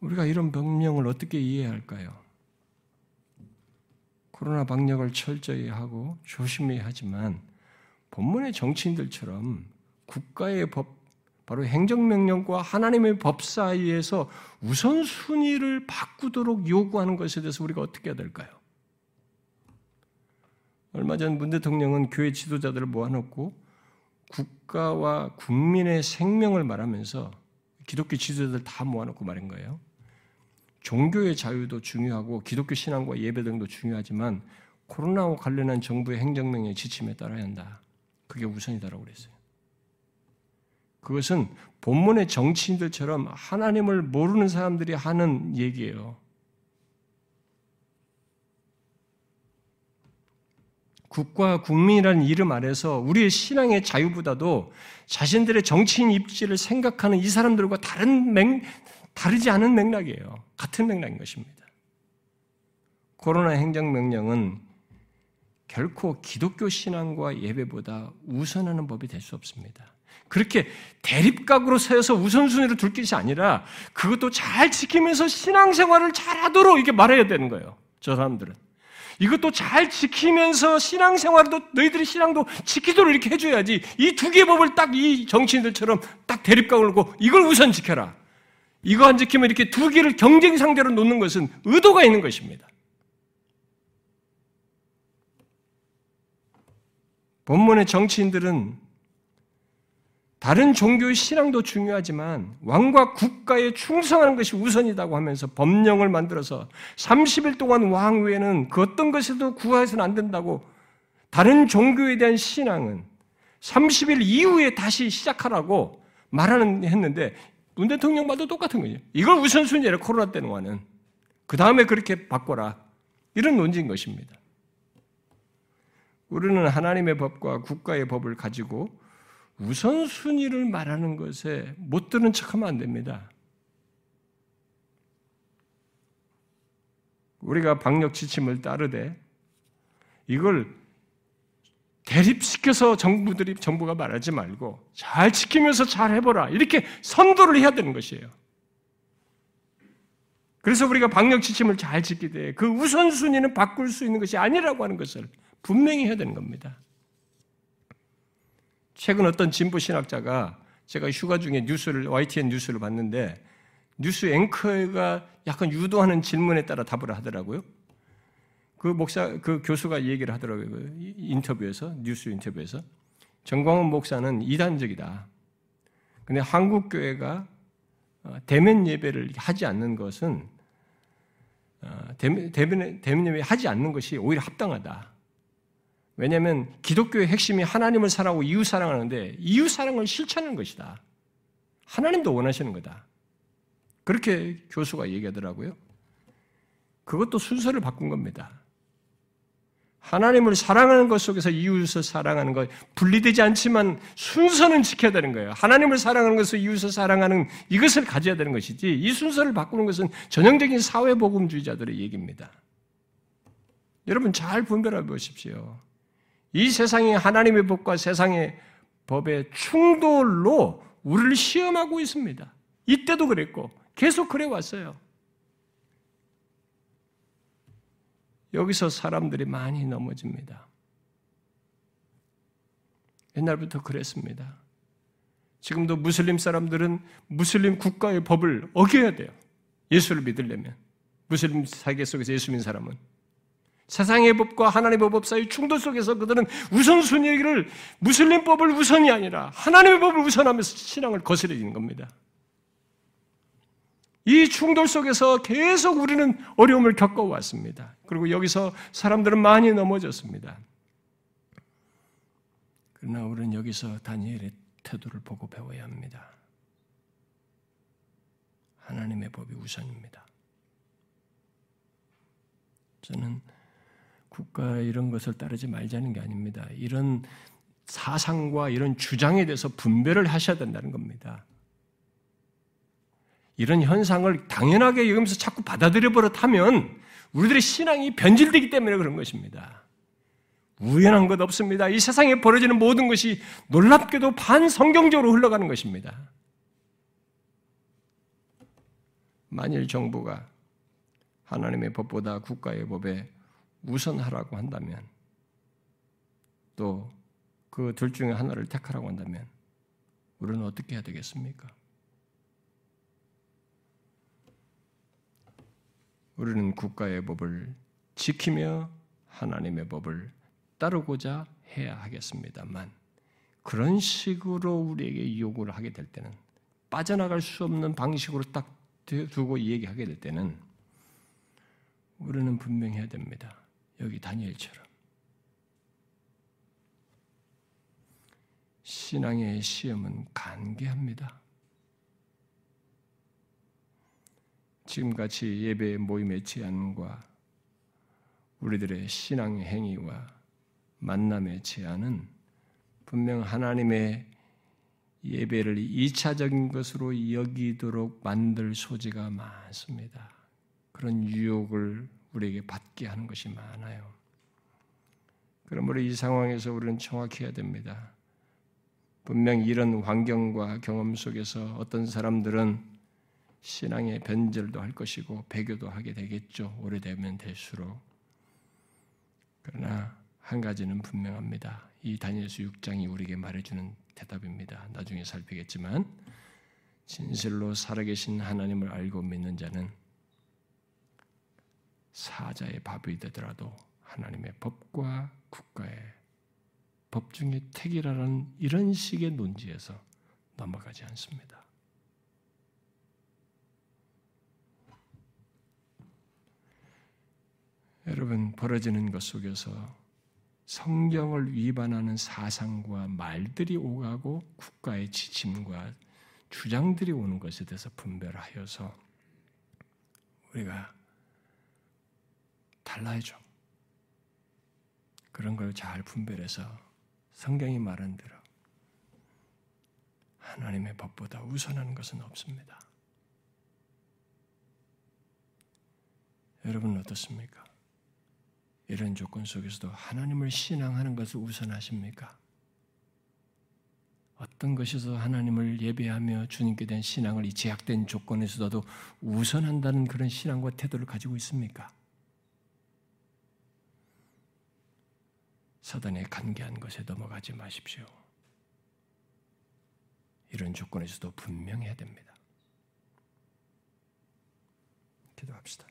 우리가 이런 명령을 어떻게 이해할까요? 코로나 방역을 철저히 하고 조심히 하지만 본문의 정치인들처럼 국가의 법, 바로 행정명령과 하나님의 법 사이에서 우선순위를 바꾸도록 요구하는 것에 대해서 우리가 어떻게 해야 될까요? 얼마 전 문 대통령은 교회 지도자들을 모아놓고 국가와 국민의 생명을 말하면서 기독교 지도자들 다 모아놓고 말한 거예요. 종교의 자유도 중요하고 기독교 신앙과 예배 등도 중요하지만 코로나와 관련한 정부의 행정명령의 지침에 따라야 한다. 그게 우선이다라고 그랬어요. 그것은 본문의 정치인들처럼 하나님을 모르는 사람들이 하는 얘기예요. 국가 국민이라는 이름 아래서 우리의 신앙의 자유보다도 자신들의 정치인 입지를 생각하는 이 사람들과 다른 맥, 다르지 않은 맥락이에요. 같은 맥락인 것입니다. 코로나 행정명령은 결코 기독교 신앙과 예배보다 우선하는 법이 될 수 없습니다. 그렇게 대립각으로 서서 우선순위를 둘 것이 아니라 그것도 잘 지키면서 신앙생활을 잘하도록 이렇게 말해야 되는 거예요. 저 사람들은. 이것도 잘 지키면서 신앙생활도 너희들이 신앙도 지키도록 이렇게 해줘야지 이 두 개의 법을 딱 이 정치인들처럼 딱 대립각을 놓고 이걸 우선 지켜라. 이거 안 지키면 이렇게 두 개를 경쟁 상대로 놓는 것은 의도가 있는 것입니다. 본문의 정치인들은 다른 종교의 신앙도 중요하지만 왕과 국가에 충성하는 것이 우선이라고 하면서 법령을 만들어서 30일 동안 왕 외에는 그 어떤 것에도 구하해서는 안 된다고 다른 종교에 대한 신앙은 30일 이후에 다시 시작하라고 말하는 했는데 문 대통령마다 똑같은 거죠. 이걸 우선순위라 코로나 때는 그 다음에 그렇게 바꿔라 이런 논지인 것입니다. 우리는 하나님의 법과 국가의 법을 가지고 우선순위를 말하는 것에 못 드는 척하면 안 됩니다. 우리가 방역 지침을 따르되 이걸 대립시켜서 정부들이 정부가 말하지 말고 잘 지키면서 잘 해보라 이렇게 선도를 해야 되는 것이에요. 그래서 우리가 방역 지침을 잘 지키되 그 우선순위는 바꿀 수 있는 것이 아니라고 하는 것을 분명히 해야 되는 겁니다. 최근 어떤 진보 신학자가 제가 휴가 중에 뉴스를 YTN 뉴스를 봤는데 뉴스 앵커가 약간 유도하는 질문에 따라 답을 하더라고요. 그 목사 그 교수가 얘기를 하더라고요. 그 인터뷰에서 뉴스 인터뷰에서 정광훈 목사는 이단적이다. 근데 한국 교회가 어, 대면 예배를 하지 않는 것은 어, 대면 대면 예배 하지 않는 것이 오히려 합당하다. 왜냐하면 기독교의 핵심이 하나님을 사랑하고 이웃 사랑하는데 이웃 사랑을 실천하는 것이다. 하나님도 원하시는 거다. 그렇게 교수가 얘기하더라고요. 그것도 순서를 바꾼 겁니다. 하나님을 사랑하는 것 속에서 이웃을 사랑하는 것 분리되지 않지만 순서는 지켜야 되는 거예요. 하나님을 사랑하는 것을 이웃을 사랑하는 이것을 가져야 되는 것이지 이 순서를 바꾸는 것은 전형적인 사회복음주의자들의 얘기입니다. 여러분 잘 분별해 보십시오. 이 세상의 하나님의 법과 세상의 법의 충돌로 우리를 시험하고 있습니다. 이때도 그랬고 계속 그래 왔어요. 여기서 사람들이 많이 넘어집니다. 옛날부터 그랬습니다. 지금도 무슬림 사람들은 무슬림 국가의 법을 어겨야 돼요. 예수를 믿으려면. 무슬림 세계 속에서 예수 믿는 사람은 세상의 법과 하나님의 법 사이 충돌 속에서 그들은 우선순위를 무슬림 법을 우선이 아니라 하나님의 법을 우선하면서 신앙을 거스르는 겁니다. 이 충돌 속에서 계속 우리는 어려움을 겪어왔습니다. 그리고 여기서 사람들은 많이 넘어졌습니다. 그러나 우리는 여기서 다니엘의 태도를 보고 배워야 합니다. 하나님의 법이 우선입니다. 저는 국가 이런 것을 따르지 말자는 게 아닙니다. 이런 사상과 이런 주장에 대해서 분별을 하셔야 된다는 겁니다. 이런 현상을 당연하게 여기면서 자꾸 받아들여 버릇하면 우리들의 신앙이 변질되기 때문에 그런 것입니다. 우연한 것 없습니다. 이 세상에 벌어지는 모든 것이 놀랍게도 반성경적으로 흘러가는 것입니다. 만일 정부가 하나님의 법보다 국가의 법에 우선하라고 한다면 또 그 둘 중에 하나를 택하라고 한다면 우리는 어떻게 해야 되겠습니까? 우리는 국가의 법을 지키며 하나님의 법을 따르고자 해야 하겠습니다만 그런 식으로 우리에게 요구를 하게 될 때는 빠져나갈 수 없는 방식으로 딱 두고 얘기하게 될 때는 우리는 분명해야 됩니다. 여기 다니엘처럼 신앙의 시험은 간계합니다. 지금같이 예배 모임의 제한과 우리들의 신앙 행위와 만남의 제한은 분명 하나님의 예배를 이차적인 것으로 여기도록 만들 소지가 많습니다. 그런 유혹을 우리에게 받게 하는 것이 많아요. 그러므로 이 상황에서 우리는 정확해야 됩니다. 분명 이런 환경과 경험 속에서 어떤 사람들은 신앙의 변절도 할 것이고 배교도 하게 되겠죠. 오래되면 될수록. 그러나 한 가지는 분명합니다. 이 다니엘서 6장이 우리에게 말해주는 대답입니다. 나중에 살피겠지만 진실로 살아계신 하나님을 알고 믿는 자는 사자의 밥이 되더라도 하나님의 법과 국가의 법 중에 택이라는 이런 식의 논지에서 넘어가지 않습니다. 여러분 벌어지는 것 속에서 성경을 위반하는 사상과 말들이 오가고 국가의 지침과 주장들이 오는 것에 대해서 분별하여서 우리가 달라야죠. 그런 걸 잘 분별해서 성경이 말한 대로 하나님의 법보다 우선하는 것은 없습니다. 여러분 어떻습니까? 이런 조건 속에서도 하나님을 신앙하는 것을 우선하십니까? 어떤 것에서 하나님을 예배하며 주님께 대한 신앙을 이 제약된 조건에서도 우선한다는 그런 신앙과 태도를 가지고 있습니까? 사단의 간계한 것에 넘어가지 마십시오. 이런 조건에서도 분명해야 됩니다. 기도합시다.